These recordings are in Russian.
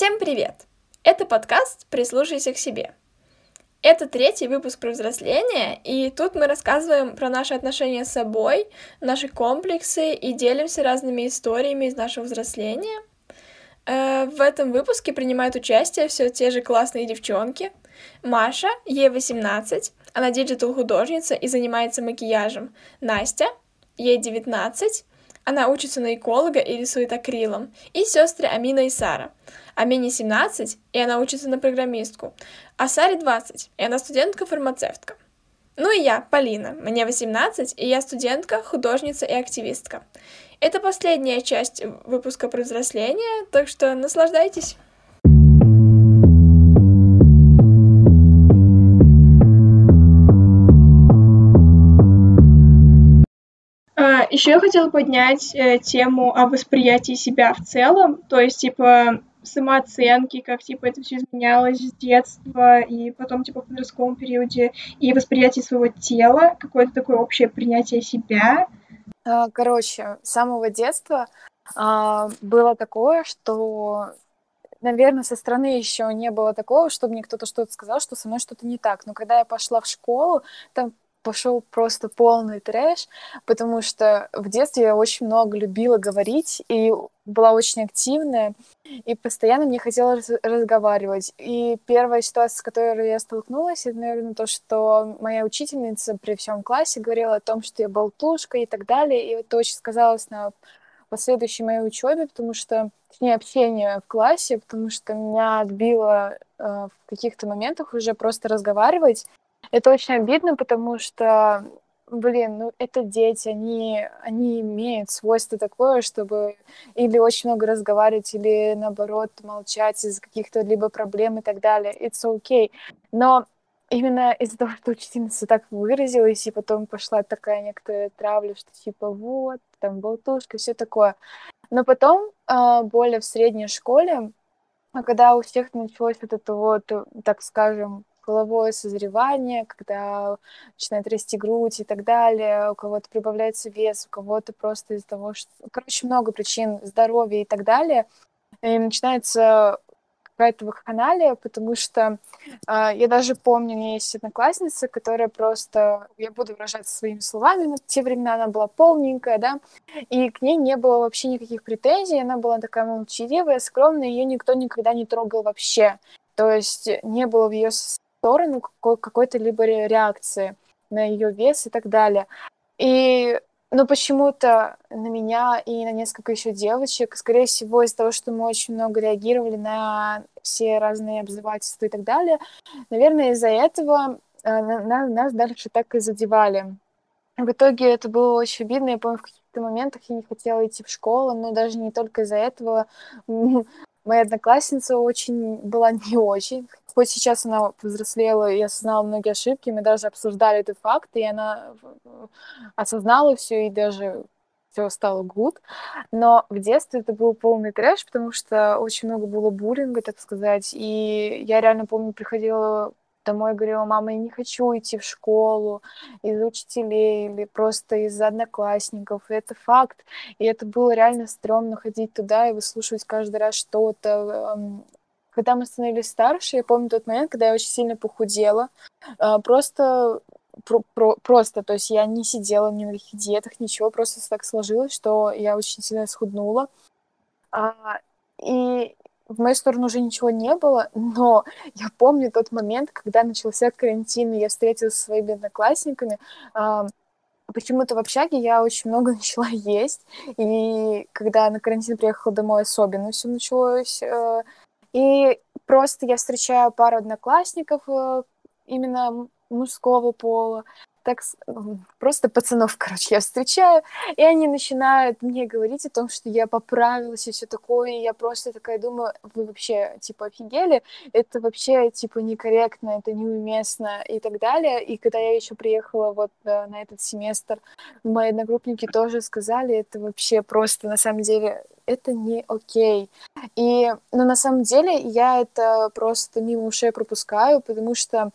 Всем привет! Это подкаст «Прислушайся к себе». Это третий выпуск про взросление, и тут мы рассказываем про наши отношения с собой, наши комплексы и делимся разными историями из нашего взросления. Э, в этом выпуске принимают участие все те же классные девчонки. Маша, ей 18, она digital -художница и занимается макияжем. Настя, ей 19, она учится на эколога и рисует акрилом. И сестры Амина и Сара. Амине 17, и она учится на программистку. А Саре 20, и она студентка-фармацевтка. Ну и я, Полина, мне 18, и я студентка, художница и активистка. Это последняя часть выпуска про взросление, так что наслаждайтесь. А, Еще я хотела поднять э, тему о восприятии себя в целом, то есть, типа, самооценки, как, типа, это все изменялось с детства и потом, типа, в подростковом периоде, и восприятие своего тела, какое-то такое общее принятие себя. А, короче, с самого детства а, было такое, что, наверное, со стороны еще не было такого, чтобы мне кто-то что-то сказал, что со мной что-то не так. Но когда я пошла в школу, там пошел просто полный трэш, потому что в детстве я очень много любила говорить и была очень активная, и постоянно мне хотелось разговаривать. И первая ситуация, с которой я столкнулась, это, наверное, то, что моя учительница при всем классе говорила о том, что я болтушка и так далее, и это очень сказалось на последующей моей учебе, потому что, точнее, общение в классе, потому что меня отбило э, в каких-то моментах уже просто разговаривать, это очень обидно, потому что, блин, ну это дети, они, они имеют свойство такое, чтобы или очень много разговаривать, или наоборот молчать из-за каких-то либо проблем и так далее. It's okay. Но именно из-за того, что учительница так выразилась, и потом пошла такая некоторая травля, что типа вот, там болтушка, все такое. Но потом, а, более в средней школе, когда у всех началось вот это вот, так скажем, половое созревание, когда начинает расти грудь и так далее, у кого-то прибавляется вес, у кого-то просто из-за того, что... Короче, много причин здоровья и так далее. И начинается какая-то вакханалия, потому что э, я даже помню, у меня есть одноклассница, которая просто, я буду выражаться своими словами, но в те времена она была полненькая, да, и к ней не было вообще никаких претензий, она была такая молчаливая, скромная, ее никто никогда не трогал вообще. То есть не было в ее сторону какой- какой-то либо реакции на ее вес и так далее. И но почему-то на меня и на несколько еще девочек, скорее всего, из-за того, что мы очень много реагировали на все разные обзывательства и так далее, наверное, из-за этого э, на, нас дальше так и задевали. В итоге это было очень обидно. Я помню, в каких-то моментах я не хотела идти в школу, но даже не только из-за этого. Моя одноклассница очень была не очень, хоть сейчас она повзрослела и осознала многие ошибки, мы даже обсуждали этот факт, и она осознала все и даже все стало гуд. Но в детстве это был полный трэш, потому что очень много было буллинга, так сказать. И я реально помню, приходила домой говорила, мама, я не хочу идти в школу из-за учителей или просто из-за одноклассников. И это факт. И это было реально стрёмно ходить туда и выслушивать каждый раз что-то, когда мы становились старше, я помню тот момент, когда я очень сильно похудела, а, просто про, про, просто, то есть я не сидела ни на каких диетах, ничего, просто так сложилось, что я очень сильно схуднула. А, и в мою сторону уже ничего не было, но я помню тот момент, когда начался карантин, и я встретилась со своими одноклассниками. Почему-то в общаге я очень много начала есть, и когда на карантин приехала домой, особенно все началось. Э, и просто я встречаю пару одноклассников э, именно мужского пола, так просто пацанов, короче, я встречаю, и они начинают мне говорить о том, что я поправилась и все такое, и я просто такая думаю, вы вообще, типа, офигели, это вообще, типа, некорректно, это неуместно и так далее, и когда я еще приехала вот э, на этот семестр, мои одногруппники тоже сказали, это вообще просто, на самом деле, это не окей. И, но на самом деле я это просто мимо ушей пропускаю, потому что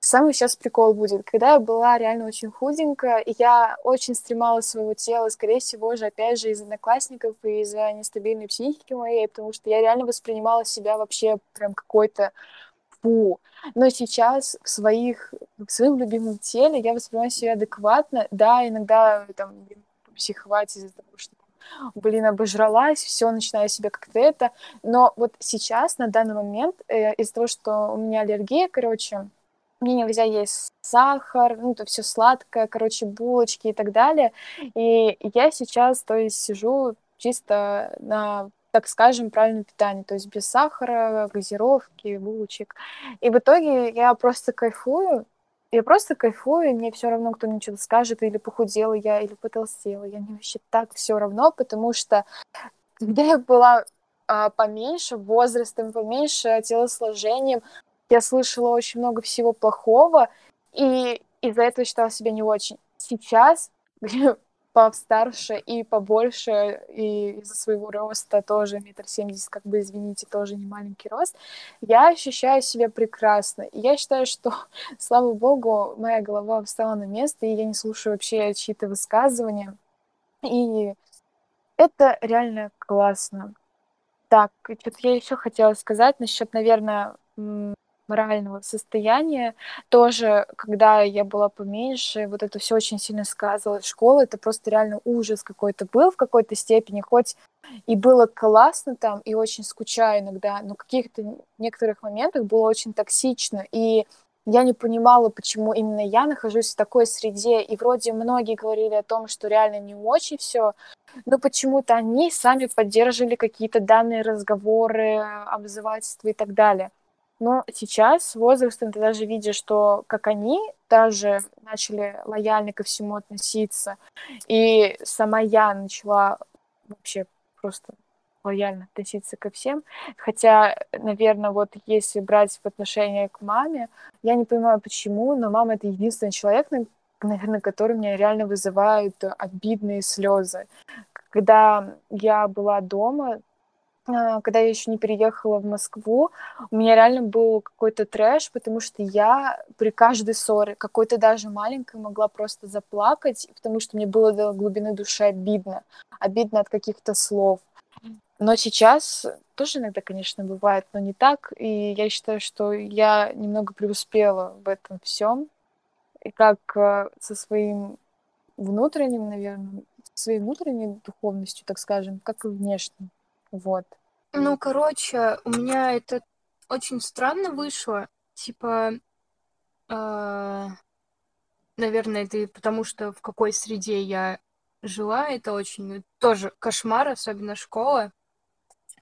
самый сейчас прикол будет. Когда я была реально очень худенькая, и я очень стремала своего тела, скорее всего же, опять же, из одноклассников и из-за нестабильной психики моей, потому что я реально воспринимала себя вообще прям какой-то фу. Но сейчас в своих, в своем любимом теле я воспринимаю себя адекватно. Да, иногда там психовать из-за того, что блин, обожралась, все, начинаю себя как-то это. Но вот сейчас, на данный момент, э, из-за того, что у меня аллергия, короче, мне нельзя есть сахар, ну, то все сладкое, короче, булочки и так далее. И я сейчас, то есть, сижу чисто на так скажем, правильное питание, то есть без сахара, газировки, булочек. И в итоге я просто кайфую, я просто кайфую, и мне все равно, кто мне что-то скажет, или похудела я, или потолстела. Я мне вообще так все равно, потому что когда я была а, поменьше возрастом, поменьше телосложением, я слышала очень много всего плохого, и из-за этого считала себя не очень. Сейчас, повстарше и побольше, и из-за своего роста тоже метр семьдесят, как бы, извините, тоже не маленький рост, я ощущаю себя прекрасно. И я считаю, что, слава богу, моя голова встала на место, и я не слушаю вообще чьи-то высказывания. И это реально классно. Так, что-то я еще хотела сказать насчет, наверное, морального состояния. Тоже, когда я была поменьше, вот это все очень сильно сказывалось. Школа — это просто реально ужас какой-то был в какой-то степени, хоть и было классно там, и очень скучаю иногда, но в каких-то некоторых моментах было очень токсично, и я не понимала, почему именно я нахожусь в такой среде, и вроде многие говорили о том, что реально не очень все, но почему-то они сами поддерживали какие-то данные разговоры, обзывательства и так далее. Но сейчас с возрастом ты даже видишь, что как они даже начали лояльно ко всему относиться. И сама я начала вообще просто лояльно относиться ко всем. Хотя, наверное, вот если брать в отношение к маме, я не понимаю, почему, но мама — это единственный человек, наверное, который меня реально вызывает обидные слезы. Когда я была дома, когда я еще не переехала в Москву, у меня реально был какой-то трэш, потому что я при каждой ссоре, какой-то даже маленькой, могла просто заплакать, потому что мне было до глубины души обидно. Обидно от каких-то слов. Но сейчас тоже иногда, конечно, бывает, но не так. И я считаю, что я немного преуспела в этом всем. И как э, со своим внутренним, наверное, своей внутренней духовностью, так скажем, как и внешним. Вот. Ну, короче, у меня это очень странно вышло. Типа, э, наверное, это потому, что в какой среде я жила, это очень тоже кошмар, особенно школа.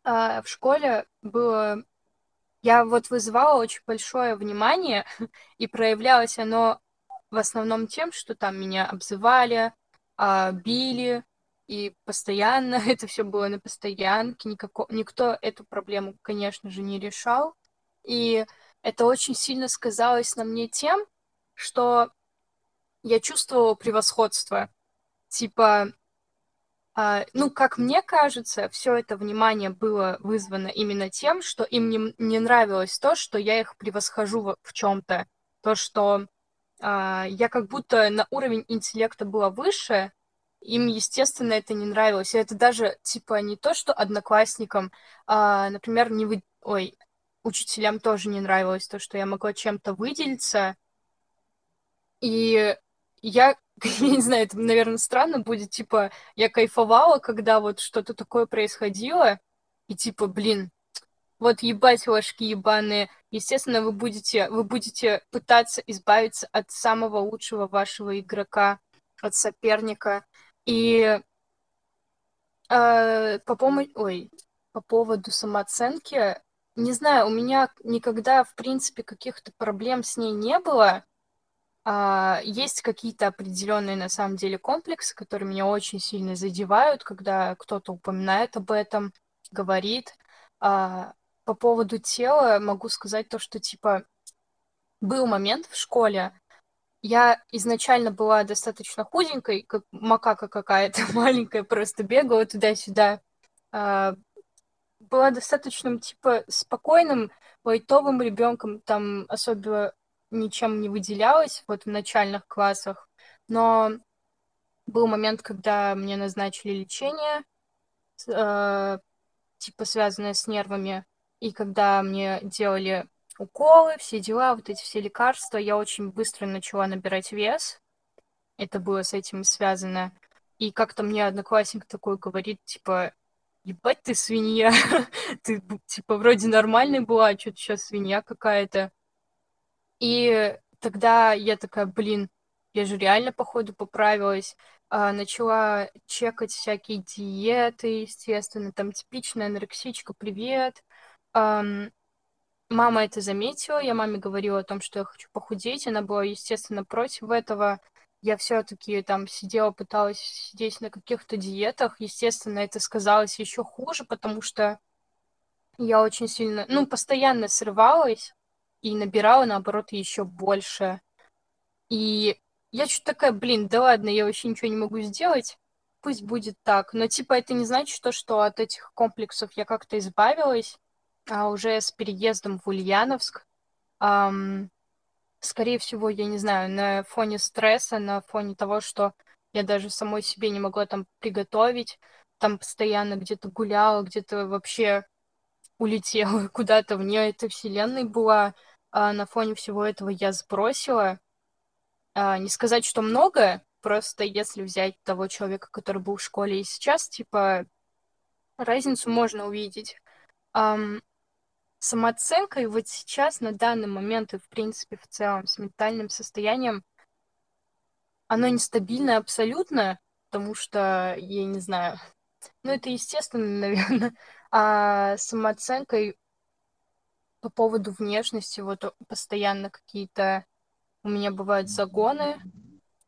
А в школе было... Я вот вызывала очень большое внимание, и проявлялось оно в основном тем, что там меня обзывали, а, били, и постоянно это все было на постоянке, никако, никто эту проблему, конечно же, не решал. И это очень сильно сказалось на мне тем, что я чувствовала превосходство. Типа, э, ну, как мне кажется, все это внимание было вызвано именно тем, что им не, не нравилось то, что я их превосхожу в, в чем-то. То, что э, я как будто на уровень интеллекта была выше, им, естественно, это не нравилось. И это даже, типа, не то, что одноклассникам, а, например, не вы... Ой, учителям тоже не нравилось то, что я могла чем-то выделиться. И я, я не знаю, это, наверное, странно будет, типа, я кайфовала, когда вот что-то такое происходило, и типа, блин, вот ебать ложки ебаные. Естественно, вы будете, вы будете пытаться избавиться от самого лучшего вашего игрока, от соперника. И э, по, пом- Ой, по поводу самооценки, не знаю, у меня никогда, в принципе, каких-то проблем с ней не было. А, есть какие-то определенные, на самом деле, комплексы, которые меня очень сильно задевают, когда кто-то упоминает об этом, говорит. А, по поводу тела могу сказать то, что, типа, был момент в школе, я изначально была достаточно худенькой, как макака какая-то маленькая, просто бегала туда-сюда. А, была достаточно, типа, спокойным, лайтовым ребенком, там особо ничем не выделялась вот в начальных классах, но был момент, когда мне назначили лечение, э, типа связанное с нервами, и когда мне делали уколы, все дела, вот эти все лекарства, я очень быстро начала набирать вес. Это было с этим связано. И как-то мне одноклассник такой говорит, типа, ебать ты свинья, ты, типа, вроде нормальной была, а что-то сейчас свинья какая-то. И тогда я такая, блин, я же реально, походу, поправилась. А, начала чекать всякие диеты, естественно, там типичная анорексичка, привет. Ам, мама это заметила, я маме говорила о том, что я хочу похудеть, она была, естественно, против этого. Я все-таки там сидела, пыталась сидеть на каких-то диетах. Естественно, это сказалось еще хуже, потому что я очень сильно, ну, постоянно срывалась и набирала, наоборот, еще больше. И я что-то такая, блин, да ладно, я вообще ничего не могу сделать, пусть будет так. Но, типа, это не значит, что, что от этих комплексов я как-то избавилась, а уже с переездом в Ульяновск, эм, скорее всего, я не знаю, на фоне стресса, на фоне того, что я даже самой себе не могла там приготовить, там постоянно где-то гуляла, где-то вообще улетела куда-то вне этой вселенной была, а на фоне всего этого я сбросила. А, не сказать, что много, просто если взять того человека, который был в школе и сейчас, типа, разницу можно увидеть. Um, самооценкой. Вот сейчас, на данный момент и, в принципе, в целом, с ментальным состоянием, оно нестабильное абсолютно, потому что, я не знаю, ну, это естественно, наверное, а самооценкой по поводу внешности, вот постоянно какие-то у меня бывают загоны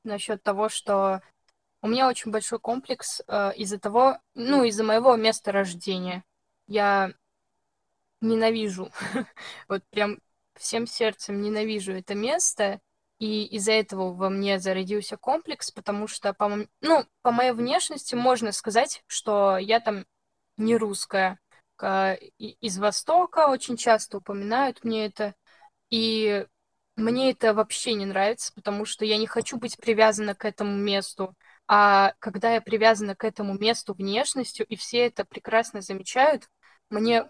насчет того, что у меня очень большой комплекс э, из-за того, ну, из-за моего места рождения. Я ненавижу, вот прям всем сердцем ненавижу это место, и из-за этого во мне зародился комплекс, потому что, по, ну, по моей внешности можно сказать, что я там не русская. Из Востока очень часто упоминают мне это, и мне это вообще не нравится, потому что я не хочу быть привязана к этому месту. А когда я привязана к этому месту внешностью, и все это прекрасно замечают, мне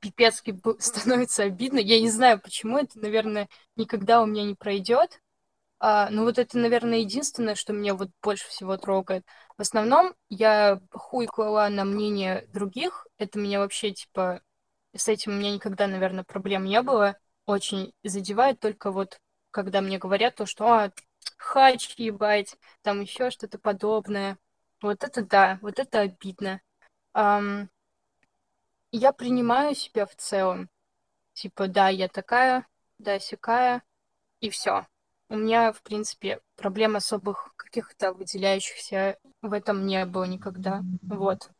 пипецки становится обидно. Я не знаю, почему это, наверное, никогда у меня не пройдет. А, но вот это, наверное, единственное, что меня вот больше всего трогает. В основном я хуй клала на мнение других. Это меня вообще, типа, с этим у меня никогда, наверное, проблем не было очень задевает только вот, когда мне говорят то, что а, хач ебать, там еще что-то подобное. Вот это да, вот это обидно. Um, я принимаю себя в целом. Типа, да, я такая, да, сякая, и все. У меня, в принципе, проблем особых каких-то выделяющихся в этом не было никогда. Вот.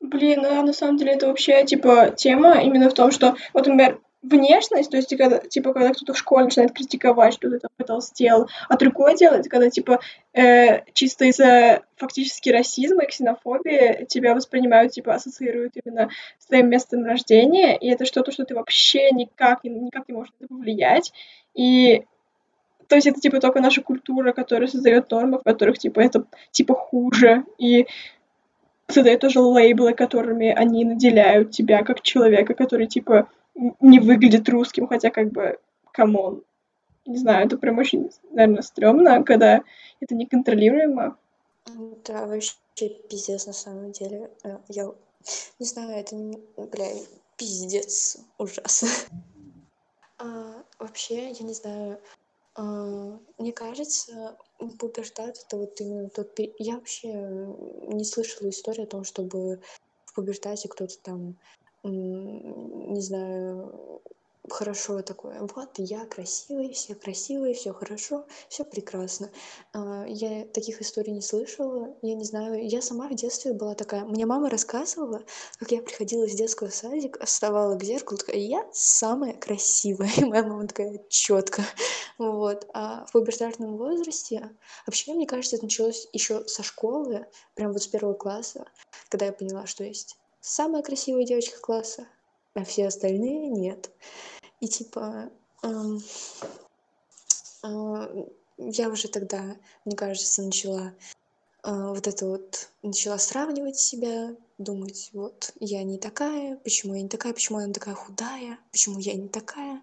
Блин, ну на самом деле это вообще, типа, тема именно в том, что, вот, например, внешность, то есть, когда, типа, когда кто-то в школе начинает критиковать, что ты там потолстел, а другое дело, это когда, типа, э, чисто из-за фактически расизма и ксенофобии тебя воспринимают, типа, ассоциируют именно с твоим местом рождения, и это что-то, что ты вообще никак, никак не можешь повлиять, и то есть это, типа, только наша культура, которая создает нормы, в которых, типа, это, типа, хуже, и создает тоже лейблы, которыми они наделяют тебя как человека, который, типа, не выглядит русским, хотя как бы, come on. Не знаю, это прям очень, наверное, стрёмно, когда это неконтролируемо. Да, вообще пиздец на самом деле. Э, я не знаю, это не... Бля, пиздец. Ужасно. А, вообще, я не знаю, а, мне кажется, пубертат это вот именно тот... Я вообще не слышала историю о том, чтобы в пубертате кто-то там не знаю, хорошо такое. Вот я красивый, все красивые, все хорошо, все прекрасно. А, я таких историй не слышала. Я не знаю, я сама в детстве была такая. Мне мама рассказывала, как я приходила из детского садика, вставала к зеркалу, такая, я самая красивая. И моя мама такая, четко. Вот. А в пубертатном возрасте, вообще, мне кажется, это началось еще со школы, прям вот с первого класса, когда я поняла, что есть самая красивая девочка класса, а все остальные нет. И типа ам, а, я уже тогда, мне кажется, начала а, вот это вот, начала сравнивать себя, думать, вот, я не такая, почему я не такая, почему она такая худая, почему я не такая,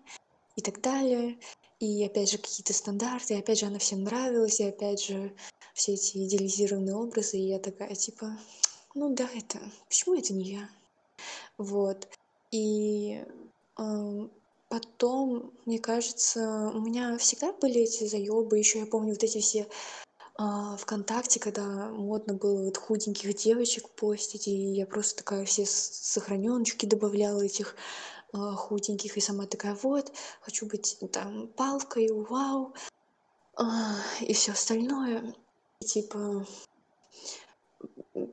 и так далее. И опять же какие-то стандарты, и опять же она всем нравилась, и опять же все эти идеализированные образы, и я такая, типа, ну да, это, почему это не я? Вот. И ам, потом, мне кажется, у меня всегда были эти заебы, еще я помню вот эти все а, ВКонтакте, когда модно было вот худеньких девочек постить, и я просто такая все сохраненочки добавляла этих а, худеньких, и сама такая вот, хочу быть там палкой, вау, а, и все остальное. И, типа,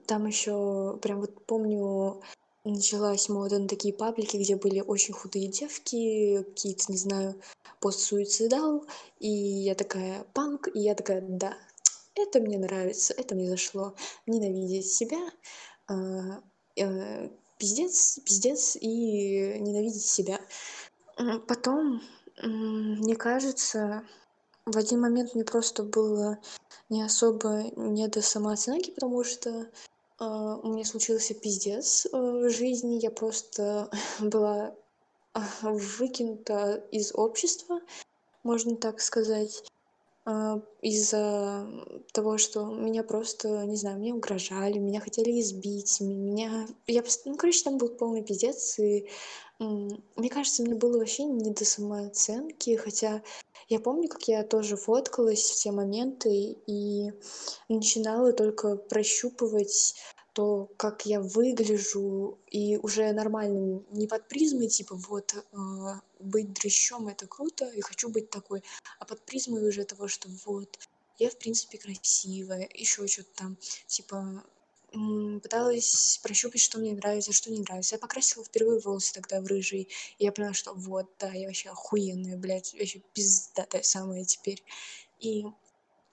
там еще прям вот помню, началась мода на такие паблики, где были очень худые девки, какие-то, не знаю, постсуицидал, и я такая панк, и я такая, да, это мне нравится, это мне зашло. Ненавидеть себя, э, э, пиздец, пиздец и ненавидеть себя. Потом, мне кажется, в один момент мне просто было не особо не до самооценки, потому что э, у меня случился пиздец в жизни. Я просто была выкинута из общества, можно так сказать. А, из-за того, что меня просто, не знаю, мне угрожали, меня хотели избить, меня... Я. Ну, короче, там был полный пиздец, и мне кажется, мне было вообще не до самооценки, хотя я помню, как я тоже фоткалась в те моменты и начинала только прощупывать то, как я выгляжу, и уже нормально, не под призмой, типа, вот, э, быть дрыщом это круто, и хочу быть такой, а под призмой уже того, что вот, я, в принципе, красивая, еще что-то там, типа, пыталась прощупать, что мне нравится, что не нравится. Я покрасила впервые волосы тогда в рыжий, и я поняла, что вот, да, я вообще охуенная, блядь, вообще пиздатая самая теперь. И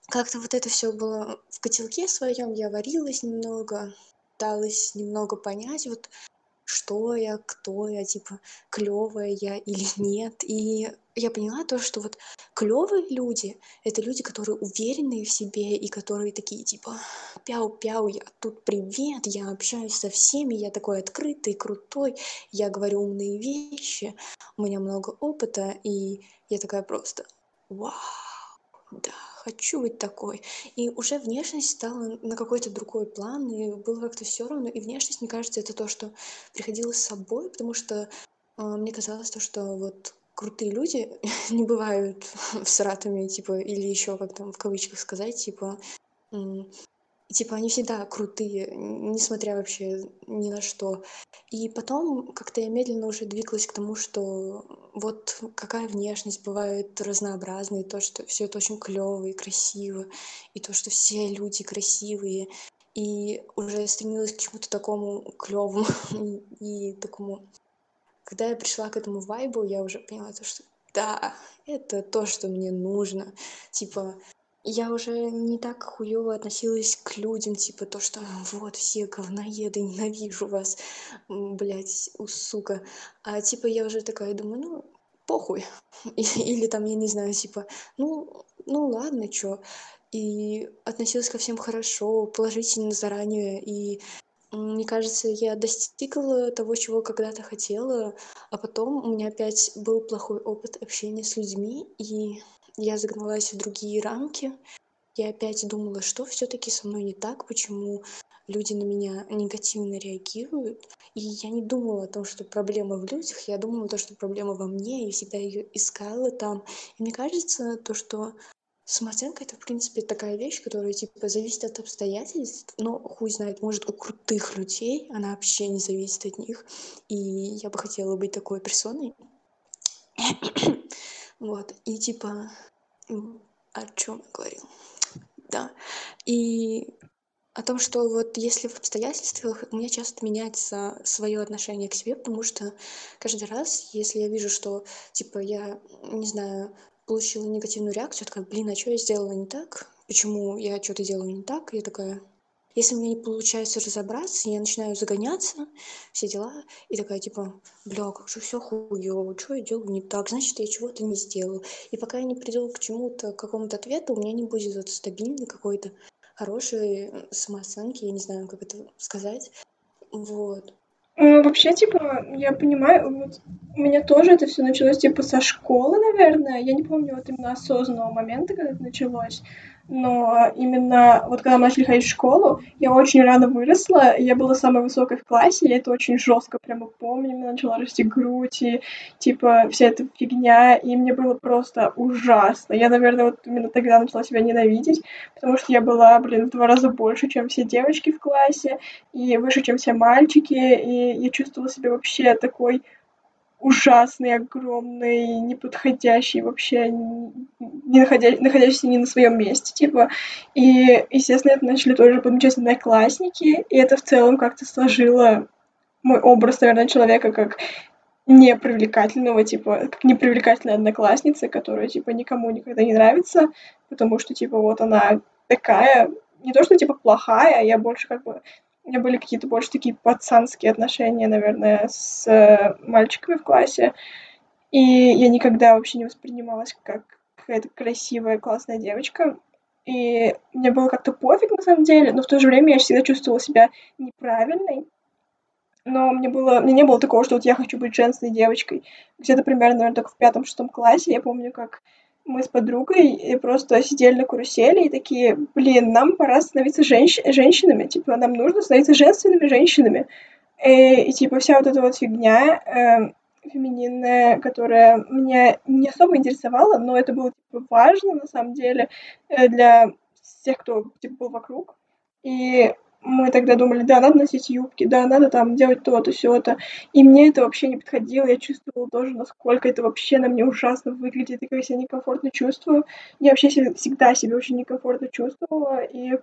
как-то вот это все было в котелке своем, я варилась немного, пыталась немного понять, вот что я, кто я, типа, клевая я или нет. И я поняла то, что вот клевые люди — это люди, которые уверенные в себе и которые такие, типа, пяу-пяу, я тут привет, я общаюсь со всеми, я такой открытый, крутой, я говорю умные вещи, у меня много опыта, и я такая просто вау, да, хочу быть такой. И уже внешность стала на какой-то другой план, и было как-то все равно. И внешность, мне кажется, это то, что приходило с собой, потому что э, мне казалось то, что вот крутые люди не бывают Саратове, типа, или еще как там в кавычках сказать, типа, типа они всегда крутые, несмотря вообще ни на что. И потом как-то я медленно уже двигалась к тому, что вот какая внешность бывает разнообразной, то, что все это очень клево и красиво, и то, что все люди красивые, и уже стремилась к чему-то такому клевому и, и такому. Когда я пришла к этому вайбу, я уже поняла то, что да, это то, что мне нужно. Типа, я уже не так хуёво относилась к людям, типа то, что вот все говноеды, ненавижу вас, блядь, сука. А типа я уже такая думаю, ну, похуй. Или там, я не знаю, типа, ну, ну ладно, чё. И относилась ко всем хорошо, положительно заранее. И мне кажется, я достигла того, чего когда-то хотела, а потом у меня опять был плохой опыт общения с людьми, и я загналась в другие рамки. Я опять думала, что все-таки со мной не так, почему люди на меня негативно реагируют. И я не думала о том, что проблема в людях, я думала то, что проблема во мне, и всегда ее искала там. И мне кажется, то, что самооценка это, в принципе, такая вещь, которая, типа, зависит от обстоятельств, но хуй знает, может, у крутых людей она вообще не зависит от них. И я бы хотела быть такой персоной. Вот, и типа, о чем я говорил? Да, и о том, что вот если в обстоятельствах у меня часто меняется свое отношение к себе, потому что каждый раз, если я вижу, что, типа, я, не знаю, получила негативную реакцию, такая, блин, а что я сделала не так? Почему я что-то делаю не так? Я такая, если меня не получается разобраться, я начинаю загоняться, все дела, и такая типа, бля, как же всё хуёво, что я делаю не так, значит, я чего-то не сделала. И пока я не приду к чему-то, к какому-то ответу, у меня не будет вот стабильной какой-то хорошей самооценки, я не знаю, как это сказать. Вот. Ну, вообще, типа, я понимаю, вот у меня тоже это все началось, типа, со школы, наверное. Я не помню вот именно осознанного момента, когда это началось но именно вот когда мы начали ходить в школу, я очень рано выросла, я была самой высокой в классе, я это очень жестко прямо помню, мне начала расти грудь и, типа, вся эта фигня, и мне было просто ужасно. Я, наверное, вот именно тогда начала себя ненавидеть, потому что я была, блин, в два раза больше, чем все девочки в классе, и выше, чем все мальчики, и я чувствовала себя вообще такой ужасный, огромный, неподходящий вообще, не находя, находящийся не на своем месте, типа. И, естественно, это начали тоже подмечать одноклассники, и это в целом как-то сложило мой образ, наверное, человека как непривлекательного, типа, как непривлекательная одноклассница, которая, типа, никому никогда не нравится, потому что, типа, вот она такая, не то, что, типа, плохая, я больше, как бы, у меня были какие-то больше такие пацанские отношения, наверное, с э, мальчиками в классе. И я никогда вообще не воспринималась как какая-то красивая, классная девочка. И мне было как-то пофиг на самом деле, но в то же время я всегда чувствовала себя неправильной. Но мне было, мне не было такого, что вот я хочу быть женственной девочкой. Где-то примерно, наверное, только в пятом-шестом классе я помню, как мы с подругой просто сидели на карусели и такие, блин, нам пора становиться женщ женщинами, типа, нам нужно становиться женственными женщинами. И, э, и типа вся вот эта вот фигня э, фемининная, которая меня не особо интересовала, но это было типа, важно на самом деле э, для всех, кто типа, был вокруг. И мы тогда думали, да, надо носить юбки, да, надо там делать то-то, все-то. И мне это вообще не подходило, я чувствовала тоже, насколько это вообще на мне ужасно выглядит, и как я себя некомфортно чувствую. Я вообще всегда себя очень некомфортно чувствовала, и,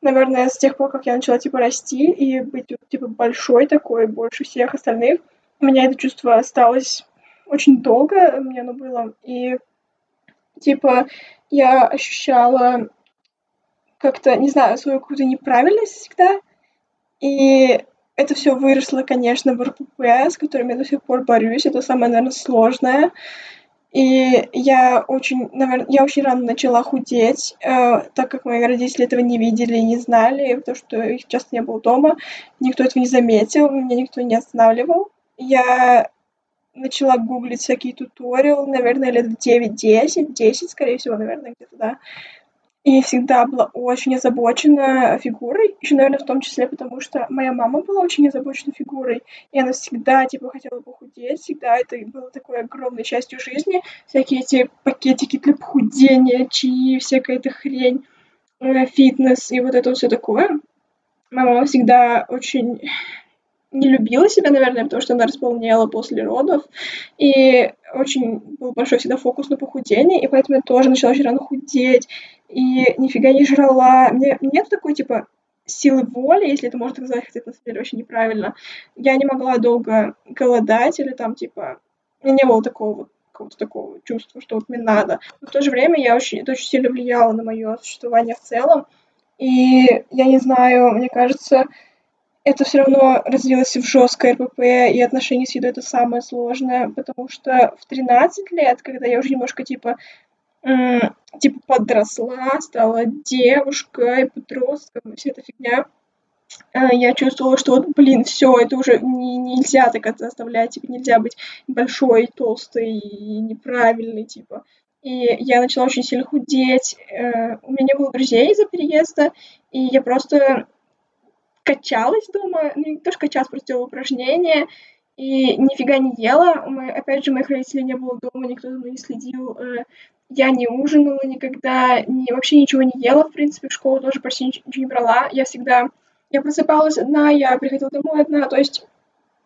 наверное, с тех пор, как я начала, типа, расти и быть, типа, большой такой, больше всех остальных, у меня это чувство осталось очень долго, мне оно было, и, типа, я ощущала как-то, не знаю, свою какую-то неправильность всегда. И это все выросло, конечно, в РПП, с которым я до сих пор борюсь. Это самое, наверное, сложное. И я очень, наверное, я очень рано начала худеть, э, так как мои родители этого не видели и не знали, потому что их часто не было дома, никто этого не заметил, меня никто не останавливал. Я начала гуглить всякие туториалы, наверное, лет 9-10, 10, скорее всего, наверное, где-то, да, и всегда была очень озабочена фигурой, еще, наверное, в том числе потому, что моя мама была очень озабочена фигурой, и она всегда, типа, хотела похудеть, всегда это было такой огромной частью жизни, всякие эти пакетики для похудения, чаи, всякая эта хрень, э, фитнес и вот это все такое. Моя мама всегда очень не любила себя, наверное, потому что она располнела после родов, и очень был большой всегда фокус на похудении, и поэтому я тоже начала очень рано худеть, и нифига не жрала. Мне нет такой, типа, силы воли, если это можно так сказать, хотя это на самом деле очень неправильно. Я не могла долго голодать или там, типа, у меня не было такого вот какого-то такого чувства, что вот мне надо. Но в то же время я очень, это очень сильно влияло на мое существование в целом. И я не знаю, мне кажется, это все равно развилось в жесткое РПП, и отношения с едой это самое сложное, потому что в 13 лет, когда я уже немножко, типа, типа подросла, стала девушкой, подростком, вся эта фигня, э, я чувствовала, что вот, блин, все, это уже не, нельзя так это оставлять, типа, нельзя быть большой, толстой и неправильной, типа. И я начала очень сильно худеть. Э, у меня не было друзей из-за переезда, и я просто качалась дома, ну, не то, что качалась, просто делала упражнения, и нифига не ела. Мы, опять же, моих родителей не было дома, никто за мной не следил. Э, я не ужинала никогда, не, вообще ничего не ела, в принципе, в школу тоже почти ничего не брала. Я всегда, я просыпалась одна, я приходила домой одна, то есть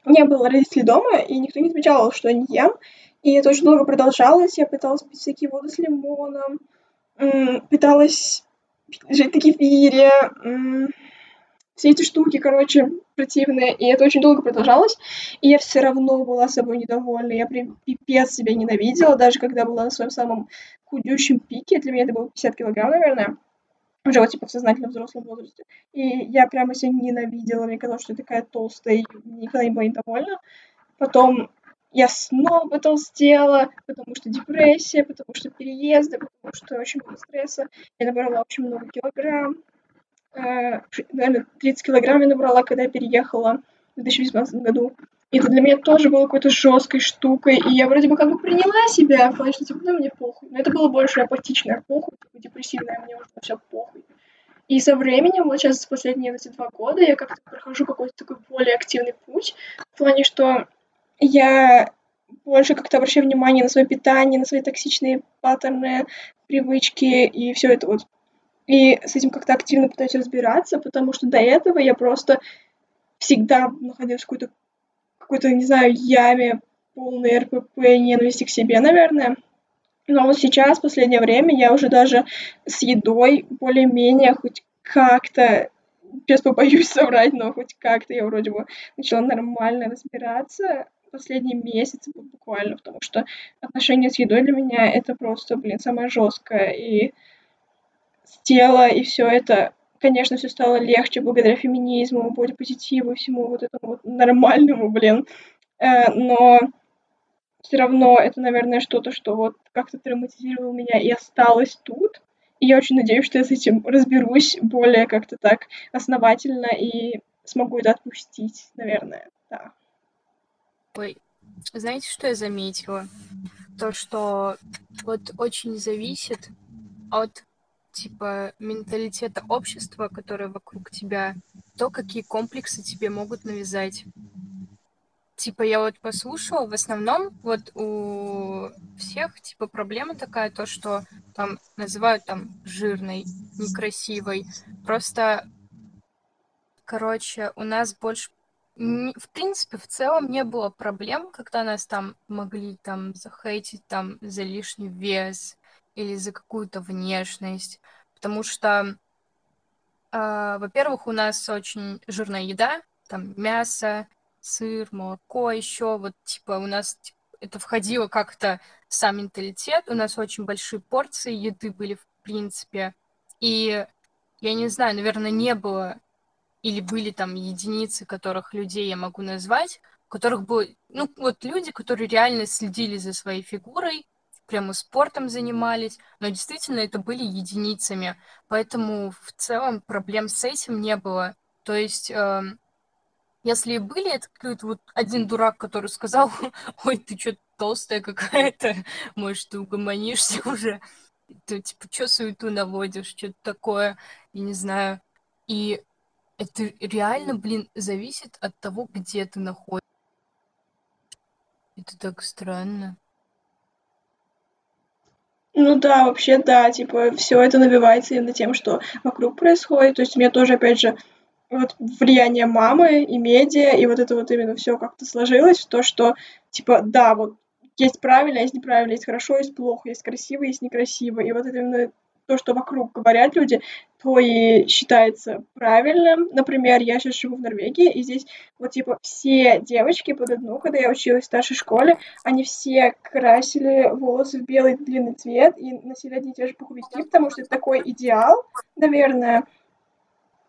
не было родителей дома, и никто не замечал, что я не ем. И это очень долго продолжалось. Я пыталась пить всякие воды с лимоном, пыталась жить на кефире, все эти штуки, короче, противные, и это очень долго продолжалось, и я все равно была собой недовольна, я прям пипец себя ненавидела, даже когда была на своем самом худющем пике, для меня это было 50 килограмм, наверное, уже вот типа в сознательном взрослом возрасте. И я прямо себя ненавидела, мне казалось, что я такая толстая, и никогда не была недовольна. Потом я снова потолстела, потому что депрессия, потому что переезды, потому что очень много стресса. Я набрала очень много килограмм. Э, наверное, 30 килограмм я набрала, когда я переехала в 2018 году. И это для меня тоже было какой-то жесткой штукой. И я вроде бы как бы приняла себя, в плане, что типа, ну, мне похуй. Но это было больше апатичная похуй, типа, депрессивная, мне уже все похуй. И со временем, вот сейчас последние эти два года, я как-то прохожу какой-то такой более активный путь. В плане, что я больше как-то обращаю внимание на свое питание, на свои токсичные паттерны, привычки и все это вот. И с этим как-то активно пытаюсь разбираться, потому что до этого я просто всегда находилась в какой-то, какой-то, не знаю, яме полной РПП, ненависти к себе, наверное. Но вот сейчас, в последнее время, я уже даже с едой более-менее хоть как-то, сейчас побоюсь соврать, но хоть как-то я вроде бы начала нормально разбираться последние месяцы буквально, потому что отношения с едой для меня это просто, блин, самое жесткое. И тела, и все это, конечно, все стало легче благодаря феминизму, бодипозитиву, всему вот этому вот нормальному, блин. Э, но все равно это, наверное, что-то, что вот как-то травматизировало меня и осталось тут. И я очень надеюсь, что я с этим разберусь более как-то так основательно и смогу это отпустить, наверное, да. Ой, знаете, что я заметила? То, что вот очень зависит от типа менталитета общества, которое вокруг тебя, то, какие комплексы тебе могут навязать. Типа я вот послушала, в основном вот у всех типа проблема такая, то, что там называют там жирной, некрасивой. Просто, короче, у нас больше в принципе, в целом не было проблем, когда нас там могли там захейтить там за лишний вес или за какую-то внешность, потому что, э, во-первых, у нас очень жирная еда, там мясо, сыр, молоко еще, вот типа у нас это входило как-то в сам менталитет, у нас очень большие порции еды были в принципе, и я не знаю, наверное, не было или были там единицы, которых людей я могу назвать, которых было, ну, вот люди, которые реально следили за своей фигурой, прямо спортом занимались, но действительно это были единицами, поэтому в целом проблем с этим не было. То есть, э, если и были, это какой-то вот один дурак, который сказал, ой, ты что толстая какая-то, может, ты угомонишься уже, ты, типа, что суету наводишь, что-то такое, я не знаю. И это реально, блин, зависит от того, где ты находишься. Это так странно. Ну да, вообще да, типа все это набивается именно тем, что вокруг происходит. То есть у меня тоже, опять же, вот влияние мамы и медиа, и вот это вот именно все как-то сложилось, то, что, типа, да, вот есть правильно, есть неправильно, есть хорошо, есть плохо, есть красиво, есть некрасиво. И вот это именно то, что вокруг говорят люди, то и считается правильным. Например, я сейчас живу в Норвегии, и здесь вот типа все девочки под одну, когда я училась в старшей школе, они все красили волосы в белый длинный цвет и носили одни и те же пуховики, потому что это такой идеал, наверное.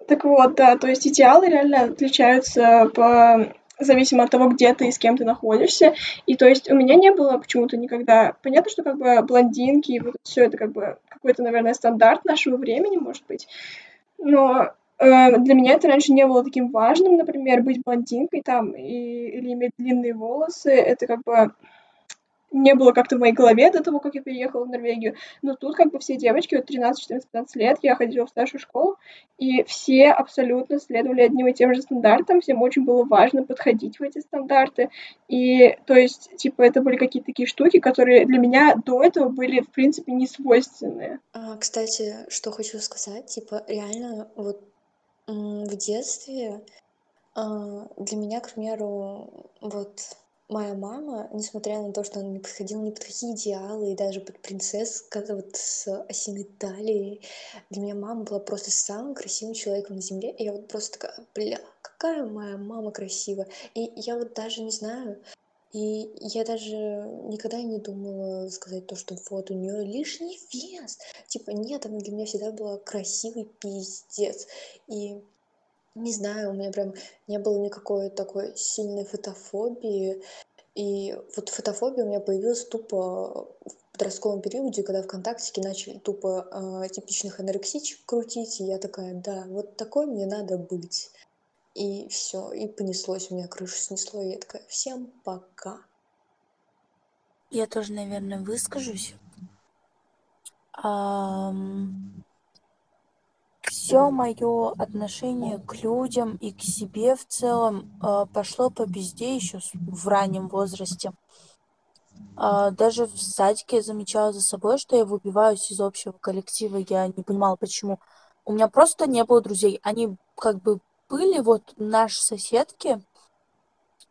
Так вот, да, то есть идеалы реально отличаются по зависимо от того, где ты и с кем ты находишься. И то есть у меня не было почему-то никогда... Понятно, что как бы блондинки и вот все это как бы какой-то, наверное, стандарт нашего времени, может быть. Но э, для меня это раньше не было таким важным, например, быть блондинкой там и, или иметь длинные волосы. Это как бы не было как-то в моей голове до того, как я переехала в Норвегию. Но тут как бы все девочки, вот 13, 14, 15 лет, я ходила в старшую школу, и все абсолютно следовали одним и тем же стандартам, всем очень было важно подходить в эти стандарты. И то есть, типа, это были какие-то такие штуки, которые для меня до этого были, в принципе, не свойственные. А, кстати, что хочу сказать, типа, реально, вот в детстве а, для меня, к примеру, вот моя мама, несмотря на то, что она не подходила ни под какие идеалы, и даже под принцесс, как вот с осиной талией, для меня мама была просто самым красивым человеком на земле. И я вот просто такая, бля, какая моя мама красивая. И я вот даже не знаю, И я даже никогда не думала сказать то, что вот у нее лишний вес. Типа нет, она для меня всегда была красивый пиздец. И не знаю, у меня прям не было никакой такой сильной фотофобии. И вот фотофобия у меня появилась тупо в подростковом периоде, когда ВКонтактике начали тупо э, типичных анорексичек крутить, и я такая, да, вот такой мне надо быть. И все, и понеслось, у меня крышу снесло, и я такая, всем пока. Я тоже, наверное, выскажусь. Ам, Все мое отношение к людям и к себе в целом а, пошло по пизде еще в раннем возрасте. А, Даже в садике я замечала за собой, что я выбиваюсь из общего коллектива. Я не понимала, почему. У меня просто не было друзей. Они как бы были вот наши соседки,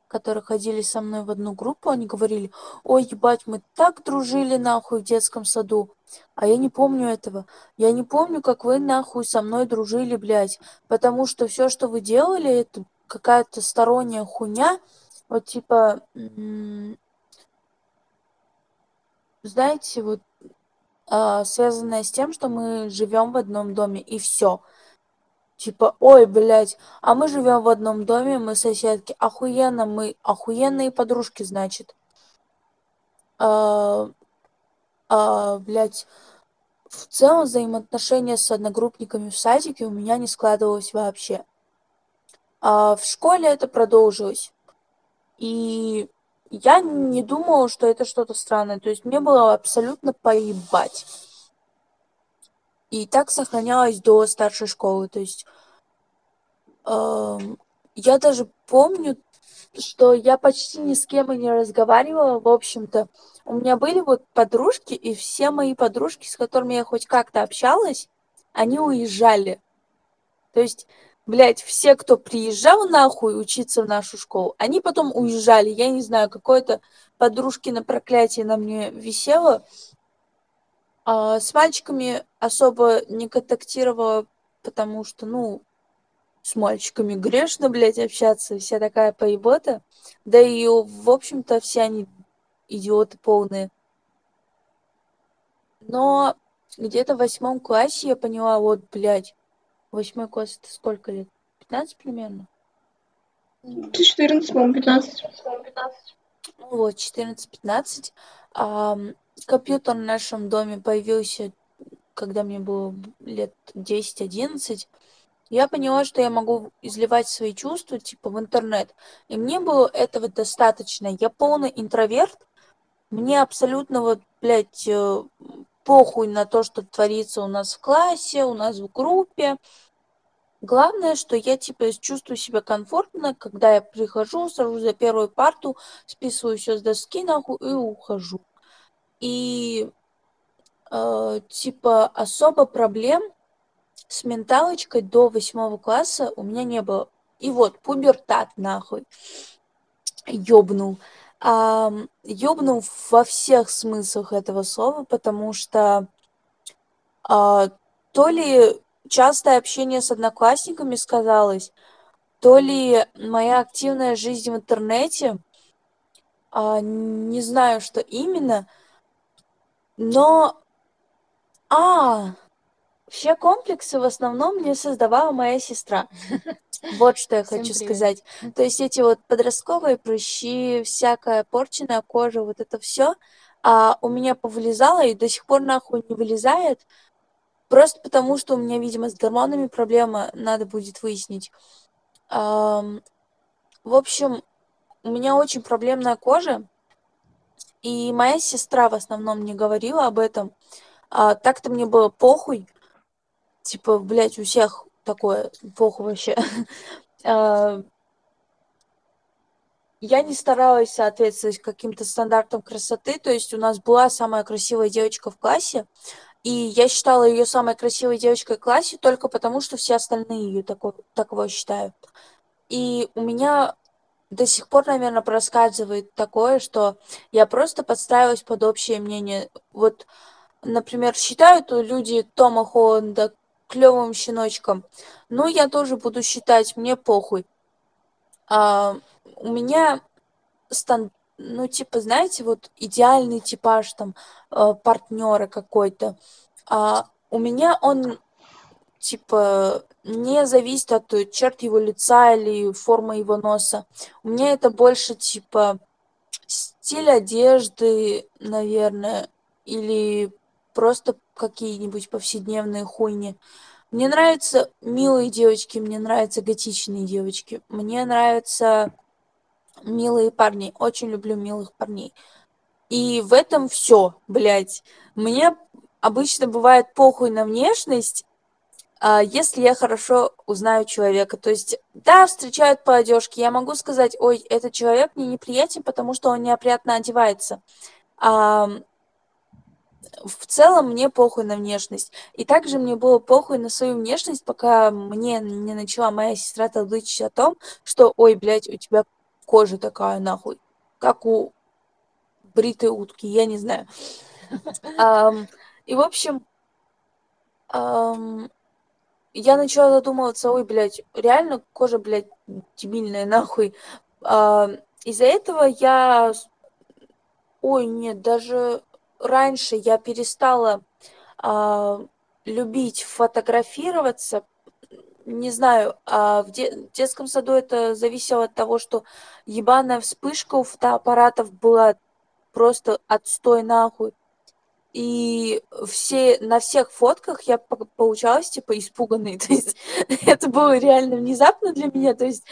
которые ходили со мной в одну группу, они говорили, ой, ебать, мы так дружили нахуй в детском саду. А я не помню этого. Я не помню, как вы нахуй со мной дружили, блядь. Потому что все, что вы делали, это какая-то сторонняя хуйня. Вот типа, знаете, вот а, связанная с тем, что мы живем в одном доме, и все. Типа, ой, блядь, а мы живем в одном доме, мы соседки. Охуенно, мы охуенные подружки, значит. А, а, блядь, в целом взаимоотношения с одногруппниками в садике у меня не складывалось вообще. А в школе это продолжилось. И я не думала, что это что-то странное. То есть мне было абсолютно поебать. И так сохранялось до старшей школы. То есть э, я даже помню, что я почти ни с кем и не разговаривала, в общем-то. У меня были вот подружки, и все мои подружки, с которыми я хоть как-то общалась, они уезжали. То есть, блядь, все, кто приезжал нахуй учиться в нашу школу, они потом уезжали. Я не знаю, какое-то подружки на проклятие на мне висело. А, с мальчиками особо не контактировала, потому что, ну, с мальчиками грешно, блядь, общаться, вся такая поебота. Да и, в общем-то, все они идиоты полные. Но где-то в восьмом классе я поняла, вот, блядь, восьмой класс это сколько лет? 15 примерно? 14, по-моему, 15. Ну вот, 14-15 компьютер в нашем доме появился, когда мне было лет 10-11, я поняла, что я могу изливать свои чувства, типа, в интернет. И мне было этого достаточно. Я полный интроверт. Мне абсолютно вот, блядь, э, похуй на то, что творится у нас в классе, у нас в группе. Главное, что я, типа, чувствую себя комфортно, когда я прихожу, сажусь за первую парту, списываю все с доски, нахуй, и ухожу. И э, типа особо проблем с менталочкой до восьмого класса у меня не было. И вот, пубертат, нахуй. Ёбнул. А, ёбнул во всех смыслах этого слова, потому что а, то ли частое общение с одноклассниками сказалось, то ли моя активная жизнь в интернете, а, не знаю, что именно, но... А, все комплексы в основном мне создавала моя сестра. Вот что я хочу сказать. То есть эти вот подростковые прыщи, всякая порченная кожа, вот это все, а у меня повылезало и до сих пор нахуй не вылезает. Просто потому, что у меня, видимо, с гормонами проблема, надо будет выяснить. В общем, у меня очень проблемная кожа, и моя сестра в основном не говорила об этом. А так-то мне было похуй. Типа, блядь, у всех такое похуй вообще. А, я не старалась соответствовать каким-то стандартам красоты. То есть у нас была самая красивая девочка в классе. И я считала ее самой красивой девочкой в классе только потому, что все остальные ее такого, такого считают. И у меня до сих пор, наверное, проскальзывает такое, что я просто подстраиваюсь под общее мнение. Вот, например, считают люди Тома Холланда клевым щеночком. Ну, я тоже буду считать, мне похуй. А, у меня стан ну, типа, знаете, вот идеальный типаж там э, партнера какой-то. А у меня он, типа, не зависит от черт его лица или формы его носа. У меня это больше, типа, стиль одежды, наверное, или просто какие-нибудь повседневные хуйни. Мне нравятся милые девочки, мне нравятся готичные девочки, мне нравятся милые парни. Очень люблю милых парней. И в этом все, блядь. Мне обычно бывает похуй на внешность, если я хорошо узнаю человека. То есть, да, встречают по одежке, я могу сказать, ой, этот человек мне неприятен, потому что он неопрятно одевается. А, в целом мне похуй на внешность. И также мне было похуй на свою внешность, пока мне не начала моя сестра толдычить о том, что, ой, блядь, у тебя кожа такая, нахуй, как у бритой утки, я не знаю. И, в общем, я начала задумываться, ой, блядь, реально кожа, блядь, дебильная, нахуй. Из-за этого я... Ой, нет, даже раньше я перестала а, любить фотографироваться. Не знаю, а в, де- в детском саду это зависело от того, что ебаная вспышка у фотоаппаратов была просто отстой нахуй. И все, на всех фотках я получалась, типа, испуганной. То есть это было реально внезапно для меня. То есть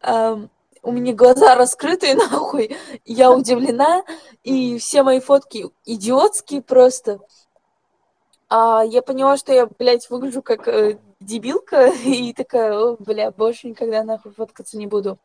эм, у меня глаза раскрытые, нахуй, я удивлена, и все мои фотки идиотские просто. А я поняла, что я, блядь, выгляжу как э, дебилка, и такая, бля, больше никогда нахуй фоткаться не буду.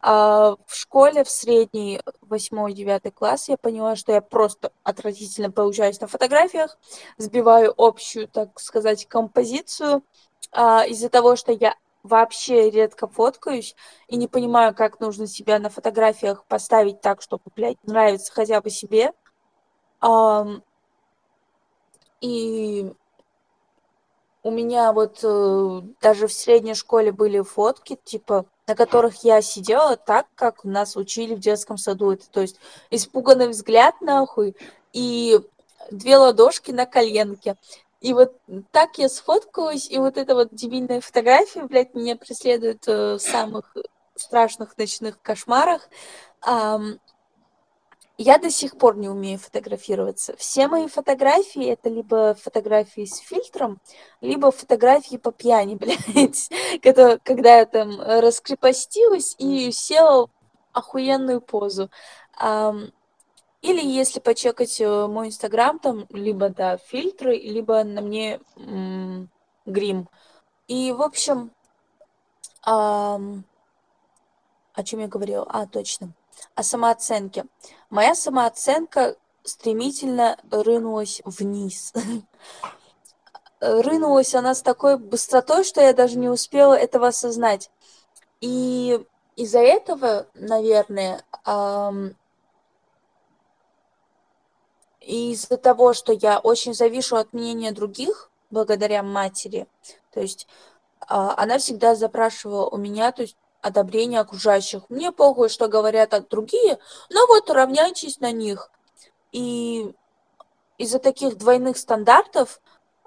А в школе, в средней, восьмой, девятый класс, я поняла, что я просто отвратительно получаюсь на фотографиях, сбиваю общую, так сказать, композицию, а, из-за того, что я вообще редко фоткаюсь и не понимаю, как нужно себя на фотографиях поставить так, чтобы, блядь, нравиться хотя бы себе. Um, и у меня вот э, даже в средней школе были фотки, типа, на которых я сидела так, как нас учили в детском саду. Это, то есть испуганный взгляд нахуй и две ладошки на коленке. И вот так я сфоткалась, и вот эта вот дебильная фотография, блядь, меня преследует э, в самых страшных ночных кошмарах. Я до сих пор не умею фотографироваться. Все мои фотографии это либо фотографии с фильтром, либо фотографии по пьяни, блядь. Когда, когда я там раскрепостилась и села охуенную позу. Или если почекать э, мой инстаграм, там либо, да, фильтры, либо на мне м- грим. И, в общем, ам, о чем я говорила? А, точно. О самооценке. Моя самооценка стремительно рынулась вниз. Рынулась она с такой быстротой, что я даже не успела этого осознать. И из-за этого, наверное, и из-за того, что я очень завишу от мнения других, благодаря матери, то есть а, она всегда запрашивала у меня, то есть одобрение окружающих. Мне похуй, что говорят другие, но вот равняйтесь на них. И из-за таких двойных стандартов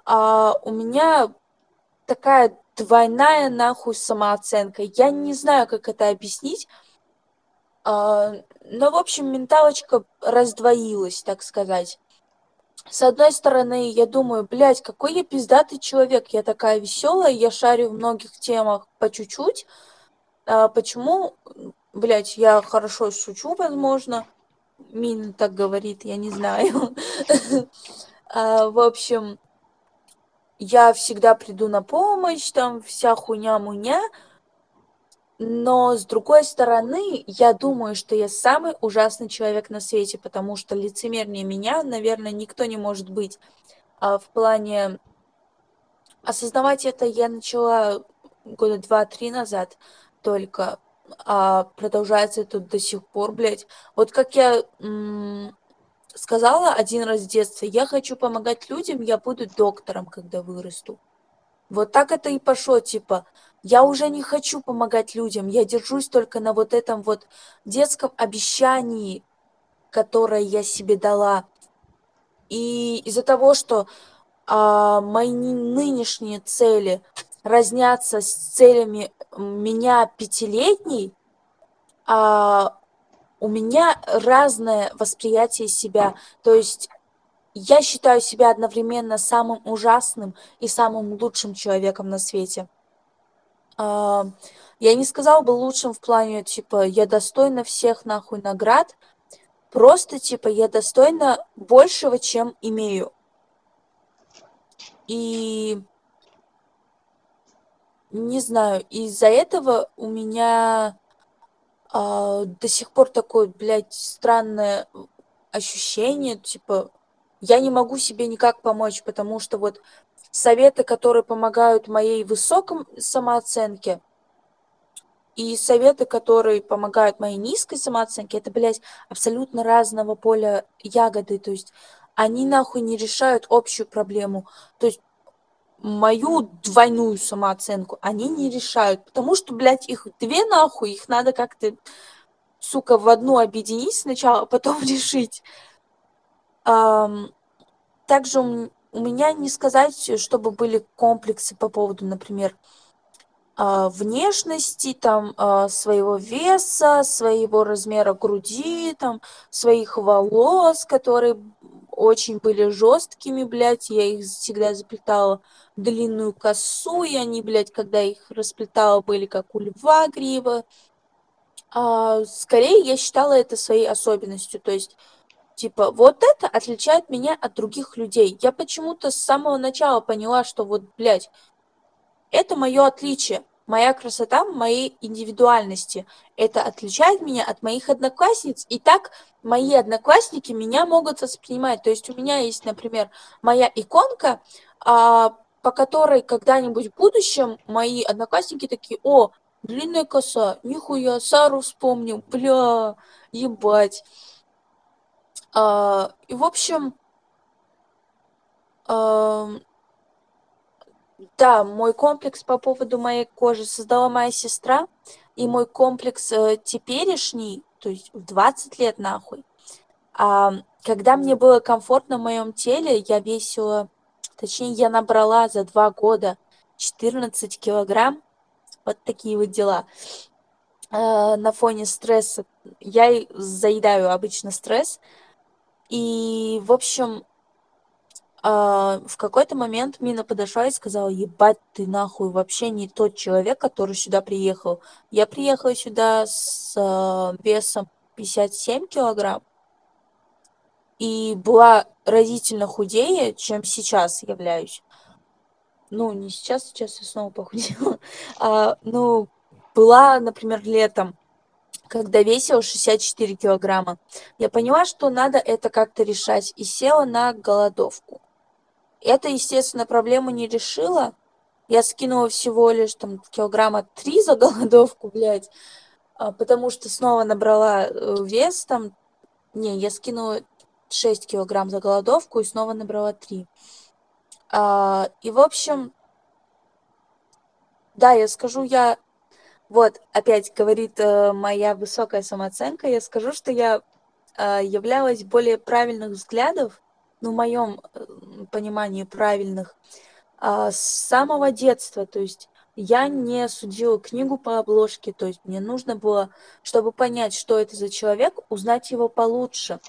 а, у меня такая двойная нахуй самооценка. Я не знаю, как это объяснить, а, но, в общем, менталочка раздвоилась, так сказать. С одной стороны, я думаю, блядь, какой я пиздатый человек. Я такая веселая, я шарю в многих темах по чуть-чуть. А почему, блядь, я хорошо шучу, возможно. Мина так говорит, я не знаю. а, в общем, я всегда приду на помощь, там вся хуйня-муня. Но, с другой стороны, я думаю, что я самый ужасный человек на свете, потому что лицемернее меня, наверное, никто не может быть. А в плане осознавать это я начала года два-три назад только, а продолжается это до сих пор, блядь. Вот как я м- сказала один раз в детстве, я хочу помогать людям, я буду доктором, когда вырасту. Вот так это и пошло, типа, я уже не хочу помогать людям, я держусь только на вот этом вот детском обещании которое я себе дала. И из-за того, что а, мои нынешние цели разнятся с целями меня пятилетней, а, у меня разное восприятие себя. То есть я считаю себя одновременно самым ужасным и самым лучшим человеком на свете. А, я не сказала бы лучшим в плане, типа, я достойна всех нахуй наград, просто, типа, я достойна большего, чем имею. И не знаю, из-за этого у меня а, до сих пор такое, блядь, странное ощущение, типа, я не могу себе никак помочь, потому что вот советы, которые помогают моей высоком самооценке, и советы, которые помогают моей низкой самооценке, это, блядь, абсолютно разного поля ягоды. То есть они нахуй не решают общую проблему. То есть мою двойную самооценку они не решают, потому что, блядь, их две нахуй, их надо как-то, сука, в одну объединить сначала, а потом решить. Также у меня не сказать, чтобы были комплексы по поводу, например, а, внешности, там, а, своего веса, своего размера груди, там, своих волос, которые очень были жесткими, блядь, я их всегда заплетала в длинную косу, и они, блядь, когда их расплетала, были как у льва грива. А, скорее, я считала это своей особенностью, то есть Типа, вот это отличает меня от других людей. Я почему-то с самого начала поняла, что вот, блядь, это мое отличие. Моя красота в моей индивидуальности. Это отличает меня от моих одноклассниц. И так мои одноклассники меня могут воспринимать. То есть у меня есть, например, моя иконка, а, по которой когда-нибудь в будущем мои одноклассники такие, о, длинная коса, нихуя, Сару вспомнил, бля, ебать. А, и, в общем, да, мой комплекс по поводу моей кожи создала моя сестра, и мой комплекс э, теперешний, то есть в 20 лет нахуй, а, когда мне было комфортно в моем теле, я весила, точнее, я набрала за два года 14 килограмм, вот такие вот дела. А, на фоне стресса я заедаю обычно стресс, и, в общем, а, в какой-то момент Мина подошла и сказала, ебать, ты нахуй вообще не тот человек, который сюда приехал. Я приехала сюда с а, весом 57 килограмм и была разительно худее, чем сейчас являюсь. Ну, не сейчас, сейчас я снова похудела. А, ну, была, например, летом когда весила 64 килограмма. Я поняла, что надо это как-то решать, и села на голодовку. Это, естественно, проблему не решила. Я скинула всего лишь там килограмма 3 за голодовку, блядь, а, потому что снова набрала э, вес там. Не, я скинула 6 килограмм за голодовку и снова набрала 3. А, и, в общем, да, я скажу, я вот, опять говорит э, моя высокая самооценка, я скажу, что я э, являлась более правильных взглядов, ну, в моем э, понимании правильных, э, с самого детства. То есть я не судила книгу по обложке, то есть мне нужно было, чтобы понять, что это за человек, узнать его получше.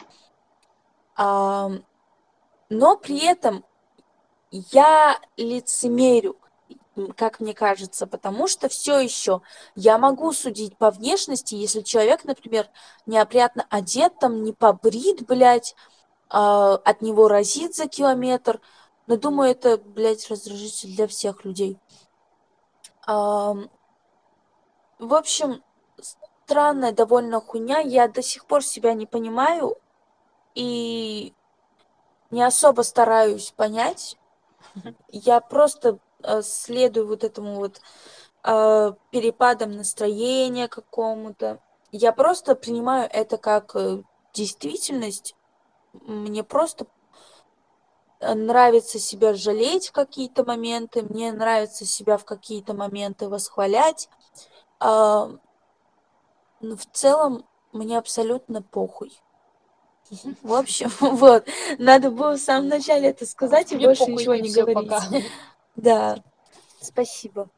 А, но при этом я лицемерю как мне кажется, потому что все еще я могу судить по внешности, если человек, например, неопрятно одет, там не побрит, блядь, от него разит за километр, но думаю, это, блядь, раздражитель для всех людей. В общем, странная довольно хуйня, я до сих пор себя не понимаю и не особо стараюсь понять. Я просто Э, следую вот этому вот э, перепадам настроения какому-то. Я просто принимаю это как э, действительность. Мне просто нравится себя жалеть в какие-то моменты, мне нравится себя в какие-то моменты восхвалять. А, но в целом мне абсолютно похуй. В общем, вот. Надо было в самом начале это сказать и Мне больше ничего не говорить. пока. Да. Спасибо.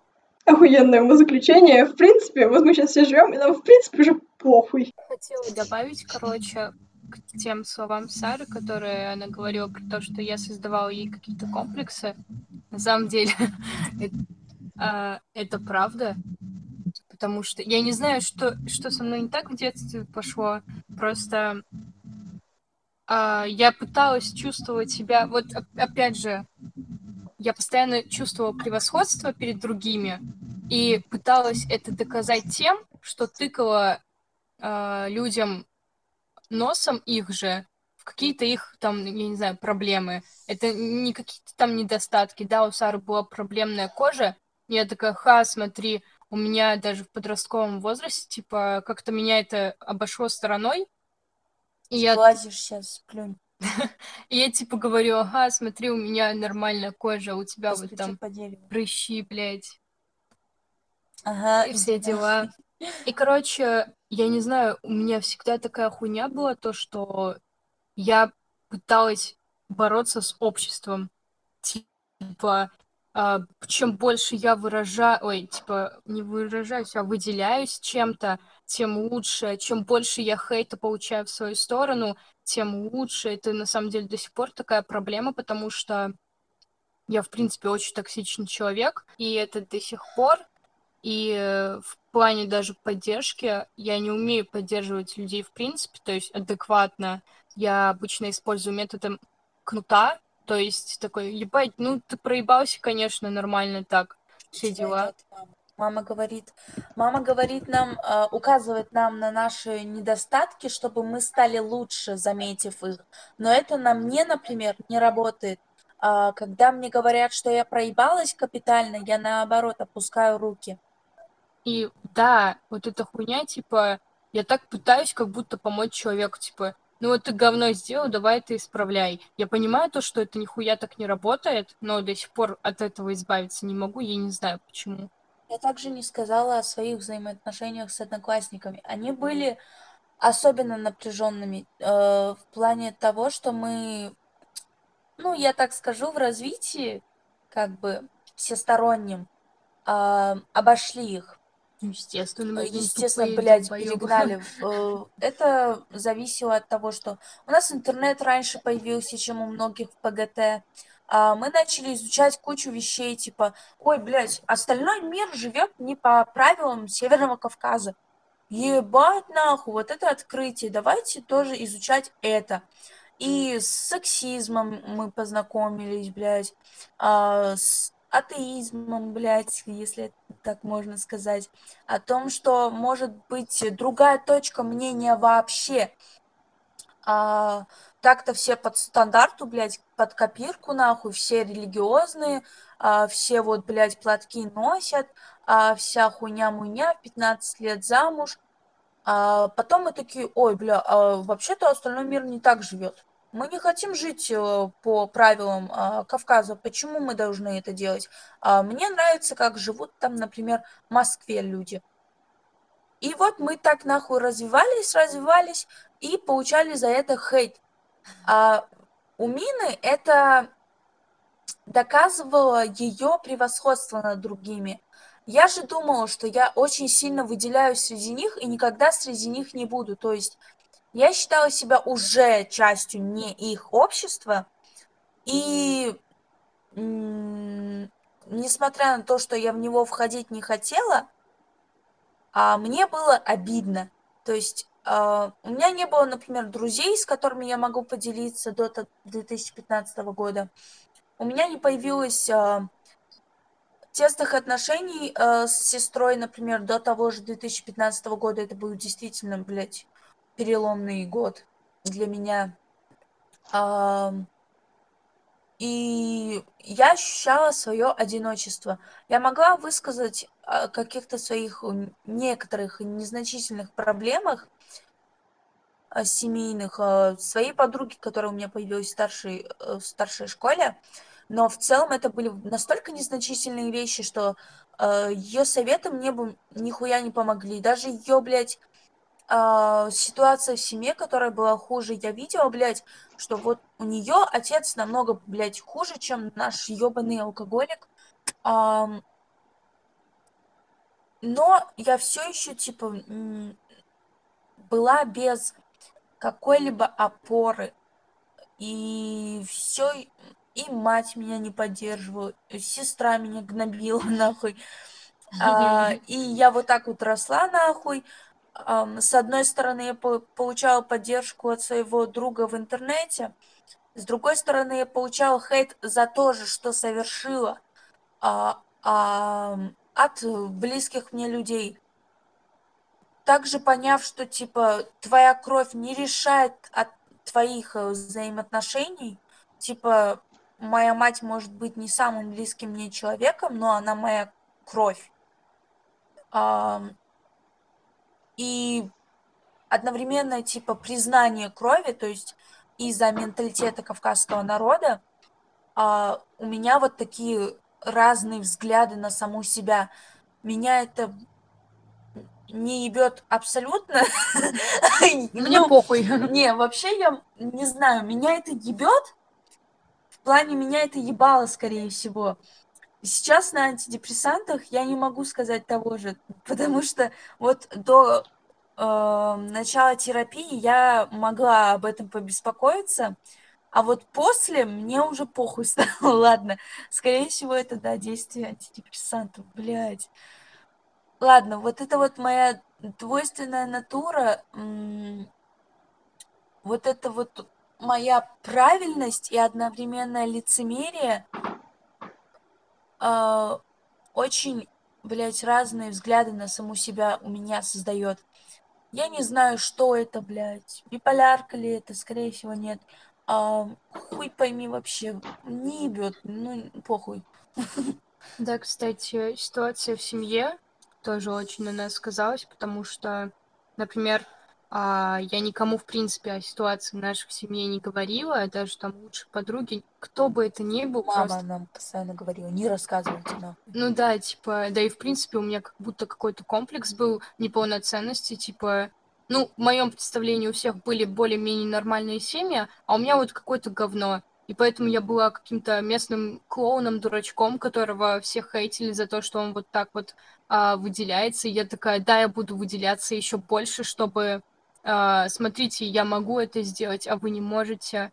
Охуенное умозаключение. В принципе, вот мы сейчас все живем, и нам, в принципе, уже похуй. Хотела добавить, короче, к тем словам Сары, которые она говорила про то, что я создавала ей какие-то комплексы. На самом деле, это, а, это правда. Потому что я не знаю, что, что со мной не так в детстве пошло. Просто а, я пыталась чувствовать себя... Вот оп- опять же, я постоянно чувствовала превосходство перед другими и пыталась это доказать тем, что тыкала а, людям носом их же в какие-то их там, я не знаю, проблемы. Это не какие-то там недостатки. Да, у Сары была проблемная кожа. Я такая, ха, смотри, у меня даже в подростковом возрасте, типа, как-то меня это обошло стороной. И я, Сглазишь сейчас, плюнь. и я типа говорю, ага, смотри, у меня нормальная кожа, у тебя вот там прыщи, блядь, Ага. и все дела. И, короче, я не знаю, у меня всегда такая хуйня была, то, что я пыталась бороться с обществом. Типа, а, чем больше я выражаю, ой, типа, не выражаюсь, а выделяюсь чем-то, тем лучше. Чем больше я хейта получаю в свою сторону, тем лучше. Это на самом деле до сих пор такая проблема, потому что я, в принципе, очень токсичный человек, и это до сих пор. И э, в плане даже поддержки я не умею поддерживать людей в принципе, то есть адекватно. Я обычно использую методом кнута, то есть такой, ебать, ну ты проебался, конечно, нормально так, все дела. мама? Мама говорит, мама говорит нам, э, указывает нам на наши недостатки, чтобы мы стали лучше, заметив их. Но это на мне, например, не работает. А когда мне говорят, что я проебалась капитально, я наоборот опускаю руки. И да, вот эта хуйня, типа, я так пытаюсь как будто помочь человеку, типа, ну вот ты говно сделал, давай ты исправляй. Я понимаю то, что это нихуя так не работает, но до сих пор от этого избавиться не могу, я не знаю почему. Я также не сказала о своих взаимоотношениях с одноклассниками. Они были особенно напряженными э, в плане того, что мы, ну, я так скажу, в развитии, как бы всестороннем, а, обошли их. Естественно, мы здесь Естественно, тупые блядь, перегнали. Э, Это зависело от того, что у нас интернет раньше появился, чем у многих в ПГТ. А Мы начали изучать кучу вещей, типа, ой, блядь, остальной мир живет не по правилам Северного Кавказа. Ебать нахуй, вот это открытие, давайте тоже изучать это. И с сексизмом мы познакомились, блядь, а, с атеизмом, блядь, если так можно сказать, о том, что может быть другая точка мнения вообще. А, так-то все под стандарту, блядь, под копирку, нахуй, все религиозные, а, все вот, блядь, платки носят, а, вся хуйня-муйня, в 15 лет замуж. А потом мы такие, ой, бля, а вообще-то остальной мир не так живет. Мы не хотим жить э, по правилам а, Кавказа. Почему мы должны это делать? А, мне нравится, как живут там, например, в Москве люди. И вот мы так нахуй развивались, развивались и получали за это хейт. А у Мины это доказывало ее превосходство над другими. Я же думала, что я очень сильно выделяюсь среди них и никогда среди них не буду. То есть я считала себя уже частью не их общества. И несмотря на то, что я в него входить не хотела, а мне было обидно. То есть а, у меня не было, например, друзей, с которыми я могу поделиться до т- 2015 года. У меня не появилось а, тесных отношений а, с сестрой, например, до того же 2015 года. Это был действительно, блядь, переломный год для меня. А, и я ощущала свое одиночество. Я могла высказать о каких-то своих некоторых незначительных проблемах а, семейных а, своей подруге, которая у меня появилась в старшей, э, в старшей школе. Но в целом это были настолько незначительные вещи, что ее советы мне бы нихуя не помогли. Даже ее, блядь, э, ситуация в семье, которая была хуже. Я видела, блядь, что вот у нее отец намного, блядь, хуже, чем наш ебаный алкоголик. Э, но я все еще, типа, была без какой-либо опоры. И все, и мать меня не поддерживала, сестра меня гнобила нахуй. А, и я вот так вот росла нахуй. С одной стороны, я по получала поддержку от своего друга в интернете, с другой стороны, я получала хейт за то же, что совершила а, а, от близких мне людей. Также поняв, что типа твоя кровь не решает от твоих э, взаимоотношений, типа моя мать может быть не самым близким мне человеком, но она моя кровь. А, и одновременно типа признание крови, то есть из-за менталитета кавказского народа, а, у меня вот такие разные взгляды на саму себя. Меня это не ебет абсолютно. Мне похуй. Не, вообще я не знаю, меня это ебет. В плане меня это ебало, скорее всего. Сейчас на антидепрессантах я не могу сказать того же, потому что вот до э, начала терапии я могла об этом побеспокоиться, а вот после мне уже похуй стало. Ладно, скорее всего, это, да, действие антидепрессантов, блядь. Ладно, вот это вот моя двойственная натура, вот это вот моя правильность и одновременное лицемерие э, очень, блядь, разные взгляды на саму себя у меня создает. Я не знаю, что это, блядь, биполярка ли это, скорее всего, нет. А, хуй пойми вообще, не ебет, ну, похуй. Да, кстати, ситуация в семье тоже очень на нас сказалась, потому что, например, а, я никому, в принципе, о ситуации в нашей семье не говорила, даже там лучше подруги, кто бы это ни был. Мама просто... нам постоянно говорила, не рассказывайте нам. Ну да, типа, да и в принципе у меня как будто какой-то комплекс был неполноценности, типа, ну, в моем представлении у всех были более-менее нормальные семьи, а у меня вот какое-то говно. И поэтому я была каким-то местным клоуном, дурачком, которого все хейтили за то, что он вот так вот а, выделяется. И я такая, да, я буду выделяться еще больше, чтобы смотрите, я могу это сделать, а вы не можете.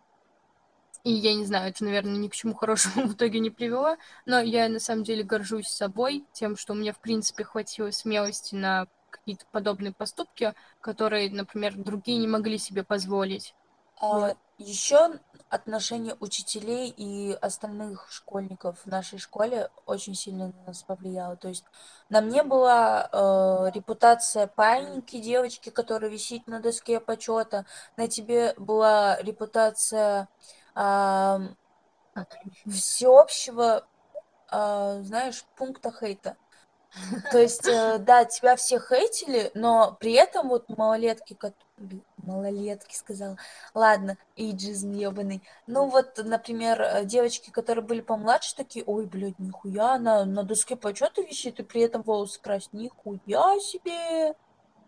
И я не знаю, это, наверное, ни к чему хорошему в итоге не привело, но я на самом деле горжусь собой, тем, что у меня, в принципе, хватило смелости на какие-то подобные поступки, которые, например, другие не могли себе позволить. А, вот. Еще отношение учителей и остальных школьников в нашей школе очень сильно на нас повлияло. То есть на мне была э, репутация паиньки, девочки, которая висит на доске почета. На тебе была репутация э, всеобщего, э, знаешь, пункта хейта. То есть, э, да, тебя все хейтили, но при этом вот малолетки, малолетки сказала, ладно, иджизм ебаный. Ну вот, например, э, девочки, которые были помладше, такие, ой, блядь, нихуя, она на доске почета висит, и при этом волосы красит, нихуя себе.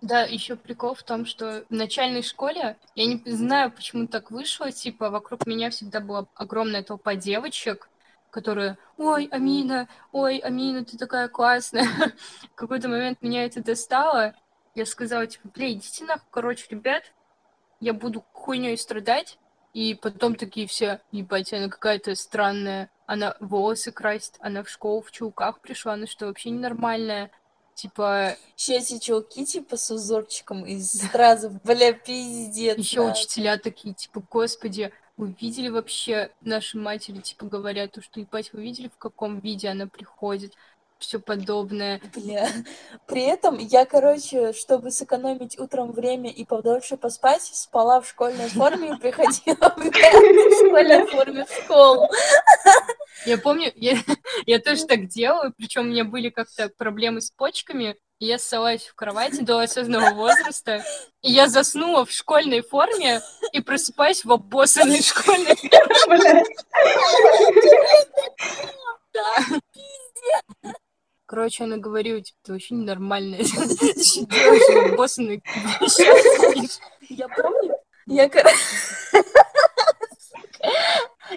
Да, еще прикол в том, что в начальной школе, я не знаю, почему так вышло, типа, вокруг меня всегда была огромная толпа девочек, которые, ой, Амина, ой, Амина, ты такая классная. В какой-то момент меня это достало. Я сказала, типа, бля, идите нахуй, короче, ребят, я буду хуйней страдать. И потом такие все, ебать, она какая-то странная. Она волосы красит, она в школу в чулках пришла, она что, вообще ненормальная? Типа... Сейчас эти чулки, типа, с узорчиком из стразов, бля, пиздец. Еще учителя такие, типа, господи, вы видели вообще, наши матери, типа, говорят, то, что, ебать, вы видели, в каком виде она приходит? Все подобное. Бля. При этом я, короче, чтобы сэкономить утром время и подольше поспать, спала в школьной форме и приходила в школьной форме в школу. Я помню, я, я тоже так делаю, причем у меня были как-то проблемы с почками, и я ссалась в кровати до осознанного возраста, и я заснула в школьной форме и просыпаюсь в обоссанной школьной форме. Да, пиздец. Короче, она говорила, типа, ты вообще ненормальная. Делаешь боссаны Я помню, я,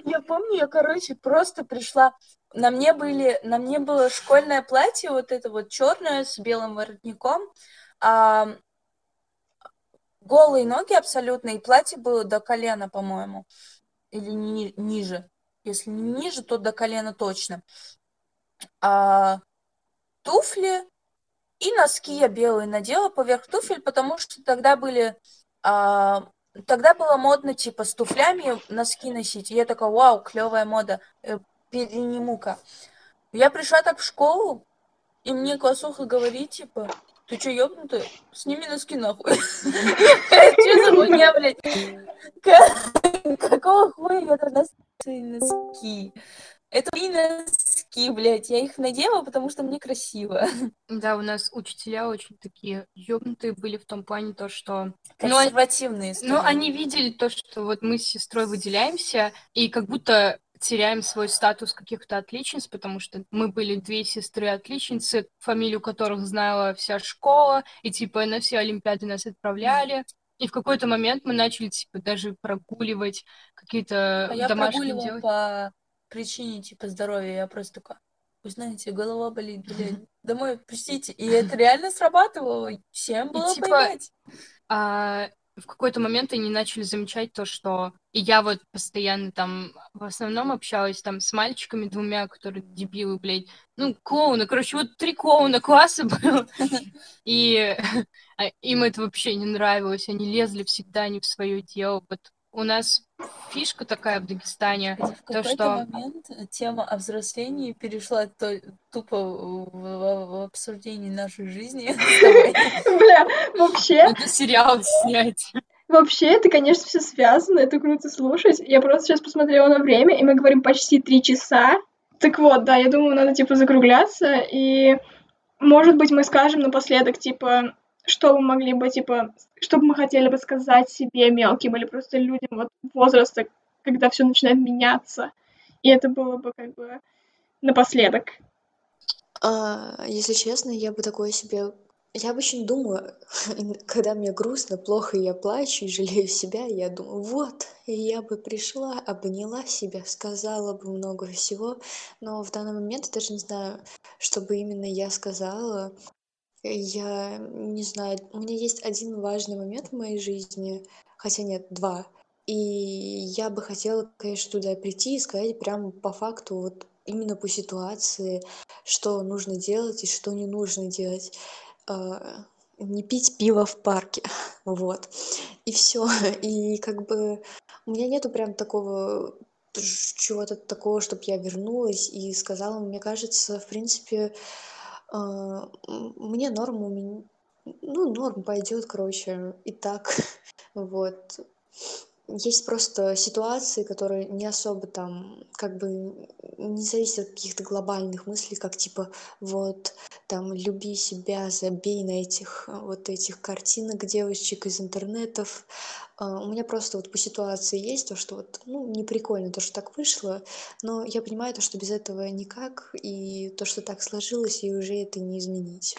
я помню, я, короче, просто пришла. На мне были, на мне было школьное платье, вот это вот черное с белым воротником, а, голые ноги абсолютно, и платье было до колена, по-моему, или ни- ниже. Если не ниже, то до колена точно. А, туфли и носки я белые надела поверх туфель, потому что тогда были а, тогда было модно типа с туфлями носки носить. И я такая, вау, клевая мода, э, перениму-ка. Я пришла так в школу, и мне классуха говорит, типа, ты что, ёбнутая? Сними носки нахуй. Что за хуйня, блядь? Какого хуя я должна носки? Это мои носки, блядь. Я их надела, потому что мне красиво. Да, у нас учителя очень такие ёбнутые были в том плане, то, что... Ну, Консервативные. Ну, они видели то, что вот мы с сестрой выделяемся, и как будто теряем свой статус каких-то отличниц, потому что мы были две сестры-отличницы, фамилию которых знала вся школа, и типа на все олимпиады нас отправляли. И в какой-то момент мы начали типа даже прогуливать какие-то А домашние делать. по причине типа здоровья. Я просто такая, вы знаете, голова болит, блядь. Домой пустите. И это реально срабатывало. Всем было типа, поймать. А в какой-то момент они начали замечать то, что и я вот постоянно там в основном общалась там с мальчиками двумя, которые дебилы, блядь, ну, клоуны, короче, вот три клоуна класса было, и а, им это вообще не нравилось, они лезли всегда не в свое дело, вот у нас фишка такая в Дагестане, в то, что... момент тема о взрослении перешла то- тупо в, в- в обсуждении нашей жизни. Бля, вообще, Это сериал снять. вообще, это, конечно, все связано, это круто слушать. Я просто сейчас посмотрела на время, и мы говорим почти три часа. Так вот, да, я думаю, надо, типа, закругляться, и, может быть, мы скажем напоследок, типа, что мы могли бы, типа, что бы мы хотели бы сказать себе мелким или просто людям вот возраста, когда все начинает меняться. И это было бы, как бы, напоследок. А, если честно, я бы такое себе... Я обычно думаю, когда мне грустно, плохо, я плачу и жалею себя, я думаю, вот, я бы пришла, обняла себя, сказала бы много всего, но в данный момент я даже не знаю, что бы именно я сказала. Я не знаю, у меня есть один важный момент в моей жизни, хотя нет, два. И я бы хотела, конечно, туда прийти и сказать прямо по факту, вот именно по ситуации, что нужно делать и что не нужно делать. А, Не пить пиво в парке, вот. И все. И как бы у меня нету прям такого чего-то такого, чтобы я вернулась и сказала, мне кажется, в принципе, мне норм, у меня, ну, норм пойдет, короче, и так, вот. Есть просто ситуации, которые не особо там, как бы, не зависят от каких-то глобальных мыслей, как типа, вот, там, люби себя, забей на этих, вот этих картинок девочек из интернетов. А, У меня просто вот по ситуации есть то, что вот, ну, не прикольно то, что так вышло, но я понимаю то, что без этого никак, и то, что так сложилось, и уже это не изменить.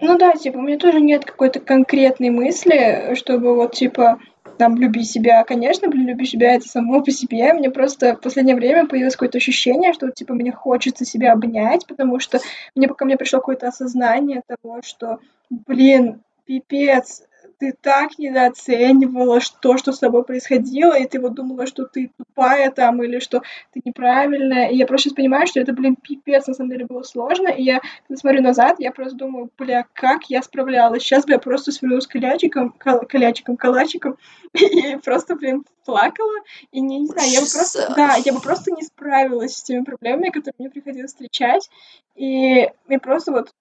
Ну да, типа, у меня тоже нет какой-то конкретной мысли, чтобы вот, типа, там, люби себя. Конечно, блин, люби себя это само по себе. Мне просто в последнее время появилось какое-то ощущение, что, типа, мне хочется себя обнять, потому что мне пока мне пришло какое-то осознание того, что, блин, пипец, ты так недооценивала то, что с тобой происходило, и ты вот думала, что ты тупая там, или что ты неправильная. И я просто сейчас понимаю, что это, блин, пипец, на самом деле было сложно. И я, когда смотрю назад, я просто думаю, бля, как я справлялась. Сейчас бы я просто свернулась калячиком, кал- калячиком, калачиком, и просто, блин, плакала. И не, не знаю, я бы просто, Ужас. да, я бы просто не справилась с теми проблемами, которые мне приходилось встречать. И мне просто вот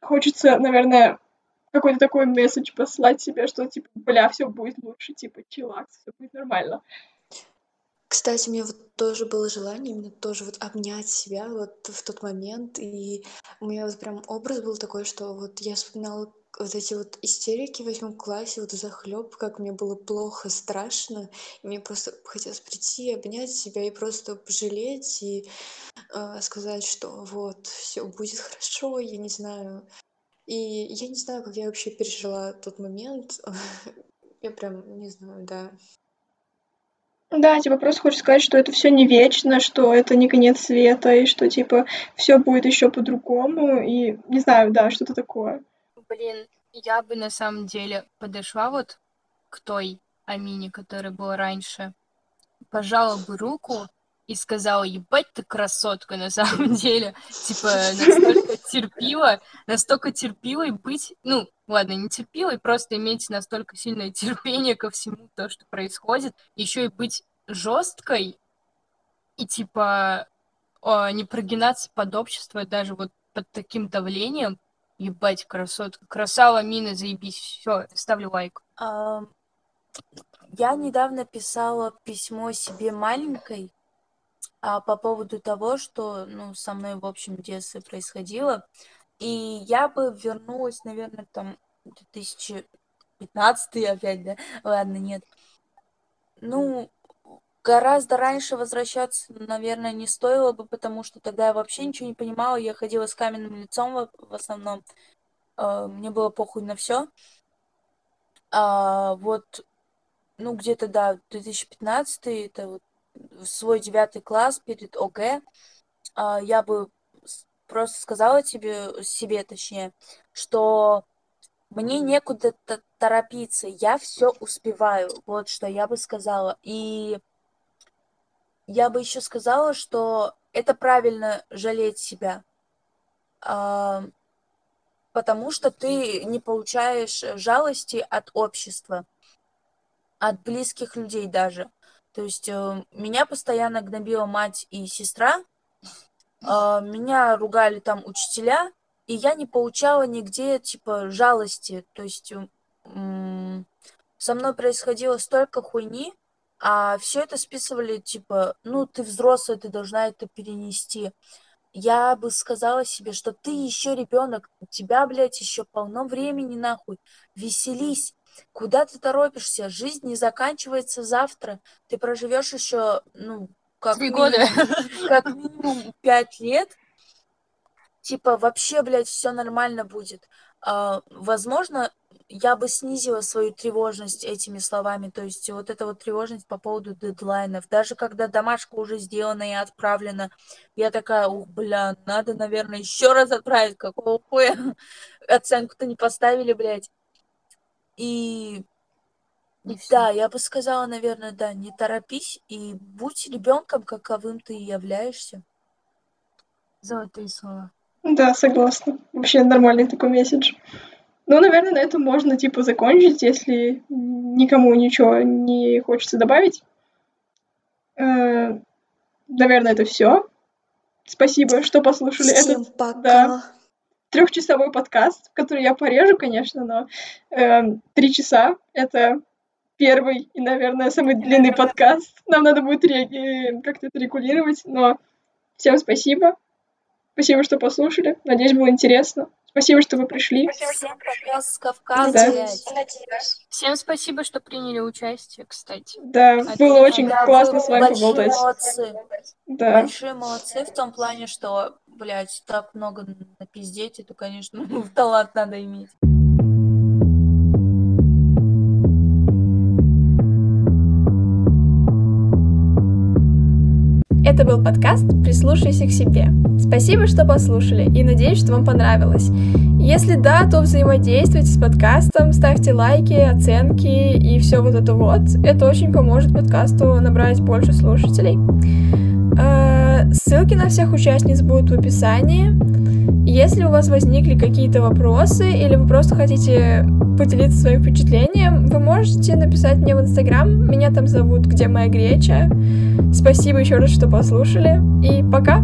хочется, наверное, какой-то такой месседж послать себе, что, типа, бля, все будет лучше, типа, чилакс, все будет нормально. Кстати, у меня вот тоже было желание именно тоже вот обнять себя вот в тот момент, и у меня вот прям образ был такой, что вот я вспоминала вот эти вот истерики в восьмом классе, вот захлеб, как мне было плохо, страшно. И мне просто хотелось прийти, обнять себя и просто пожалеть и э, сказать, что вот, все будет хорошо, я не знаю. И я не знаю, как я вообще пережила тот момент. Я прям не знаю, да. Да, типа просто хочешь сказать, что это все не вечно, что это не конец света, и что типа все будет еще по-другому, и не знаю, да, что-то такое. Блин, я бы на самом деле подошла вот к той Амине, которая была раньше, пожала бы руку и сказала, ебать ты красотка на самом деле. Типа, настолько терпила, настолько терпила и быть, ну, ладно, не терпила, и просто иметь настолько сильное терпение ко всему то, что происходит, еще и быть жесткой и типа о, не прогинаться под общество даже вот под таким давлением. Ебать, красотка. Красава, мина, заебись. Все, ставлю лайк. А, я недавно писала письмо себе маленькой а, по поводу того, что ну, со мной в общем детстве происходило. И я бы вернулась, наверное, там 2015 опять, да? Ладно, нет. Ну, гораздо раньше возвращаться, наверное, не стоило бы, потому что тогда я вообще ничего не понимала. Я ходила с каменным лицом в, в основном. Э, мне было похуй на все. А, вот, ну, где-то, да, 2015 это вот свой девятый класс перед ОГЭ, а, я бы просто сказала тебе, себе точнее, что мне некуда торопиться, я все успеваю, вот что я бы сказала. И я бы еще сказала, что это правильно жалеть себя, а, потому что ты не получаешь жалости от общества, от близких людей даже. То есть э, меня постоянно гнобила мать и сестра, а, меня ругали там учителя, и я не получала нигде типа жалости. То есть со мной происходило столько хуйни, а все это списывали типа, ну ты взрослая, ты должна это перенести. Я бы сказала себе, что ты еще ребенок, у тебя, блядь, еще полно времени, нахуй. Веселись, Куда ты торопишься? Жизнь не заканчивается завтра. Ты проживешь еще, ну, как Три года. Как минимум пять лет. Типа, вообще, блядь, все нормально будет. А, возможно, я бы снизила свою тревожность этими словами. То есть вот эта вот тревожность по поводу дедлайнов. Даже когда домашка уже сделана и отправлена, я такая, ух, бля, надо, наверное, еще раз отправить. Какого хуя? Оценку-то не поставили, блядь. И и да, я бы сказала, наверное, да, не торопись и будь ребенком, каковым ты являешься. Золотые слова. Да, согласна. Вообще нормальный такой месседж. Ну, наверное, на этом можно, типа, закончить, если никому ничего не хочется добавить. Э, наверное, это все. Спасибо, что послушали Всем этот... пока. Да трехчасовой подкаст, который я порежу, конечно, но э, три часа — это первый и, наверное, самый длинный подкаст. Нам надо будет как-то это регулировать, но всем спасибо. Спасибо, что послушали. Надеюсь, было интересно. Спасибо, что вы пришли. Всем пока с Кавказа, Да. Всем спасибо, что приняли участие, кстати. Да, Отлично. было очень Да, классно с вами поболтать. молодцы. Да. Большие молодцы в том плане, что, блядь, так много напиздеть, это, конечно, талант надо иметь. Это был подкаст «Прислушайся к себе». Спасибо, что послушали, и надеюсь, что вам понравилось. Если да, то взаимодействуйте с подкастом, ставьте лайки, оценки и все вот это вот. Это очень поможет подкасту набрать больше слушателей. Ссылки на всех участниц будут в описании. Если у вас возникли какие-то вопросы или вы просто хотите поделиться своим впечатлением, вы можете написать мне в Инстаграм. Меня там зовут «Где моя греча». Спасибо еще раз, что послушали. И пока!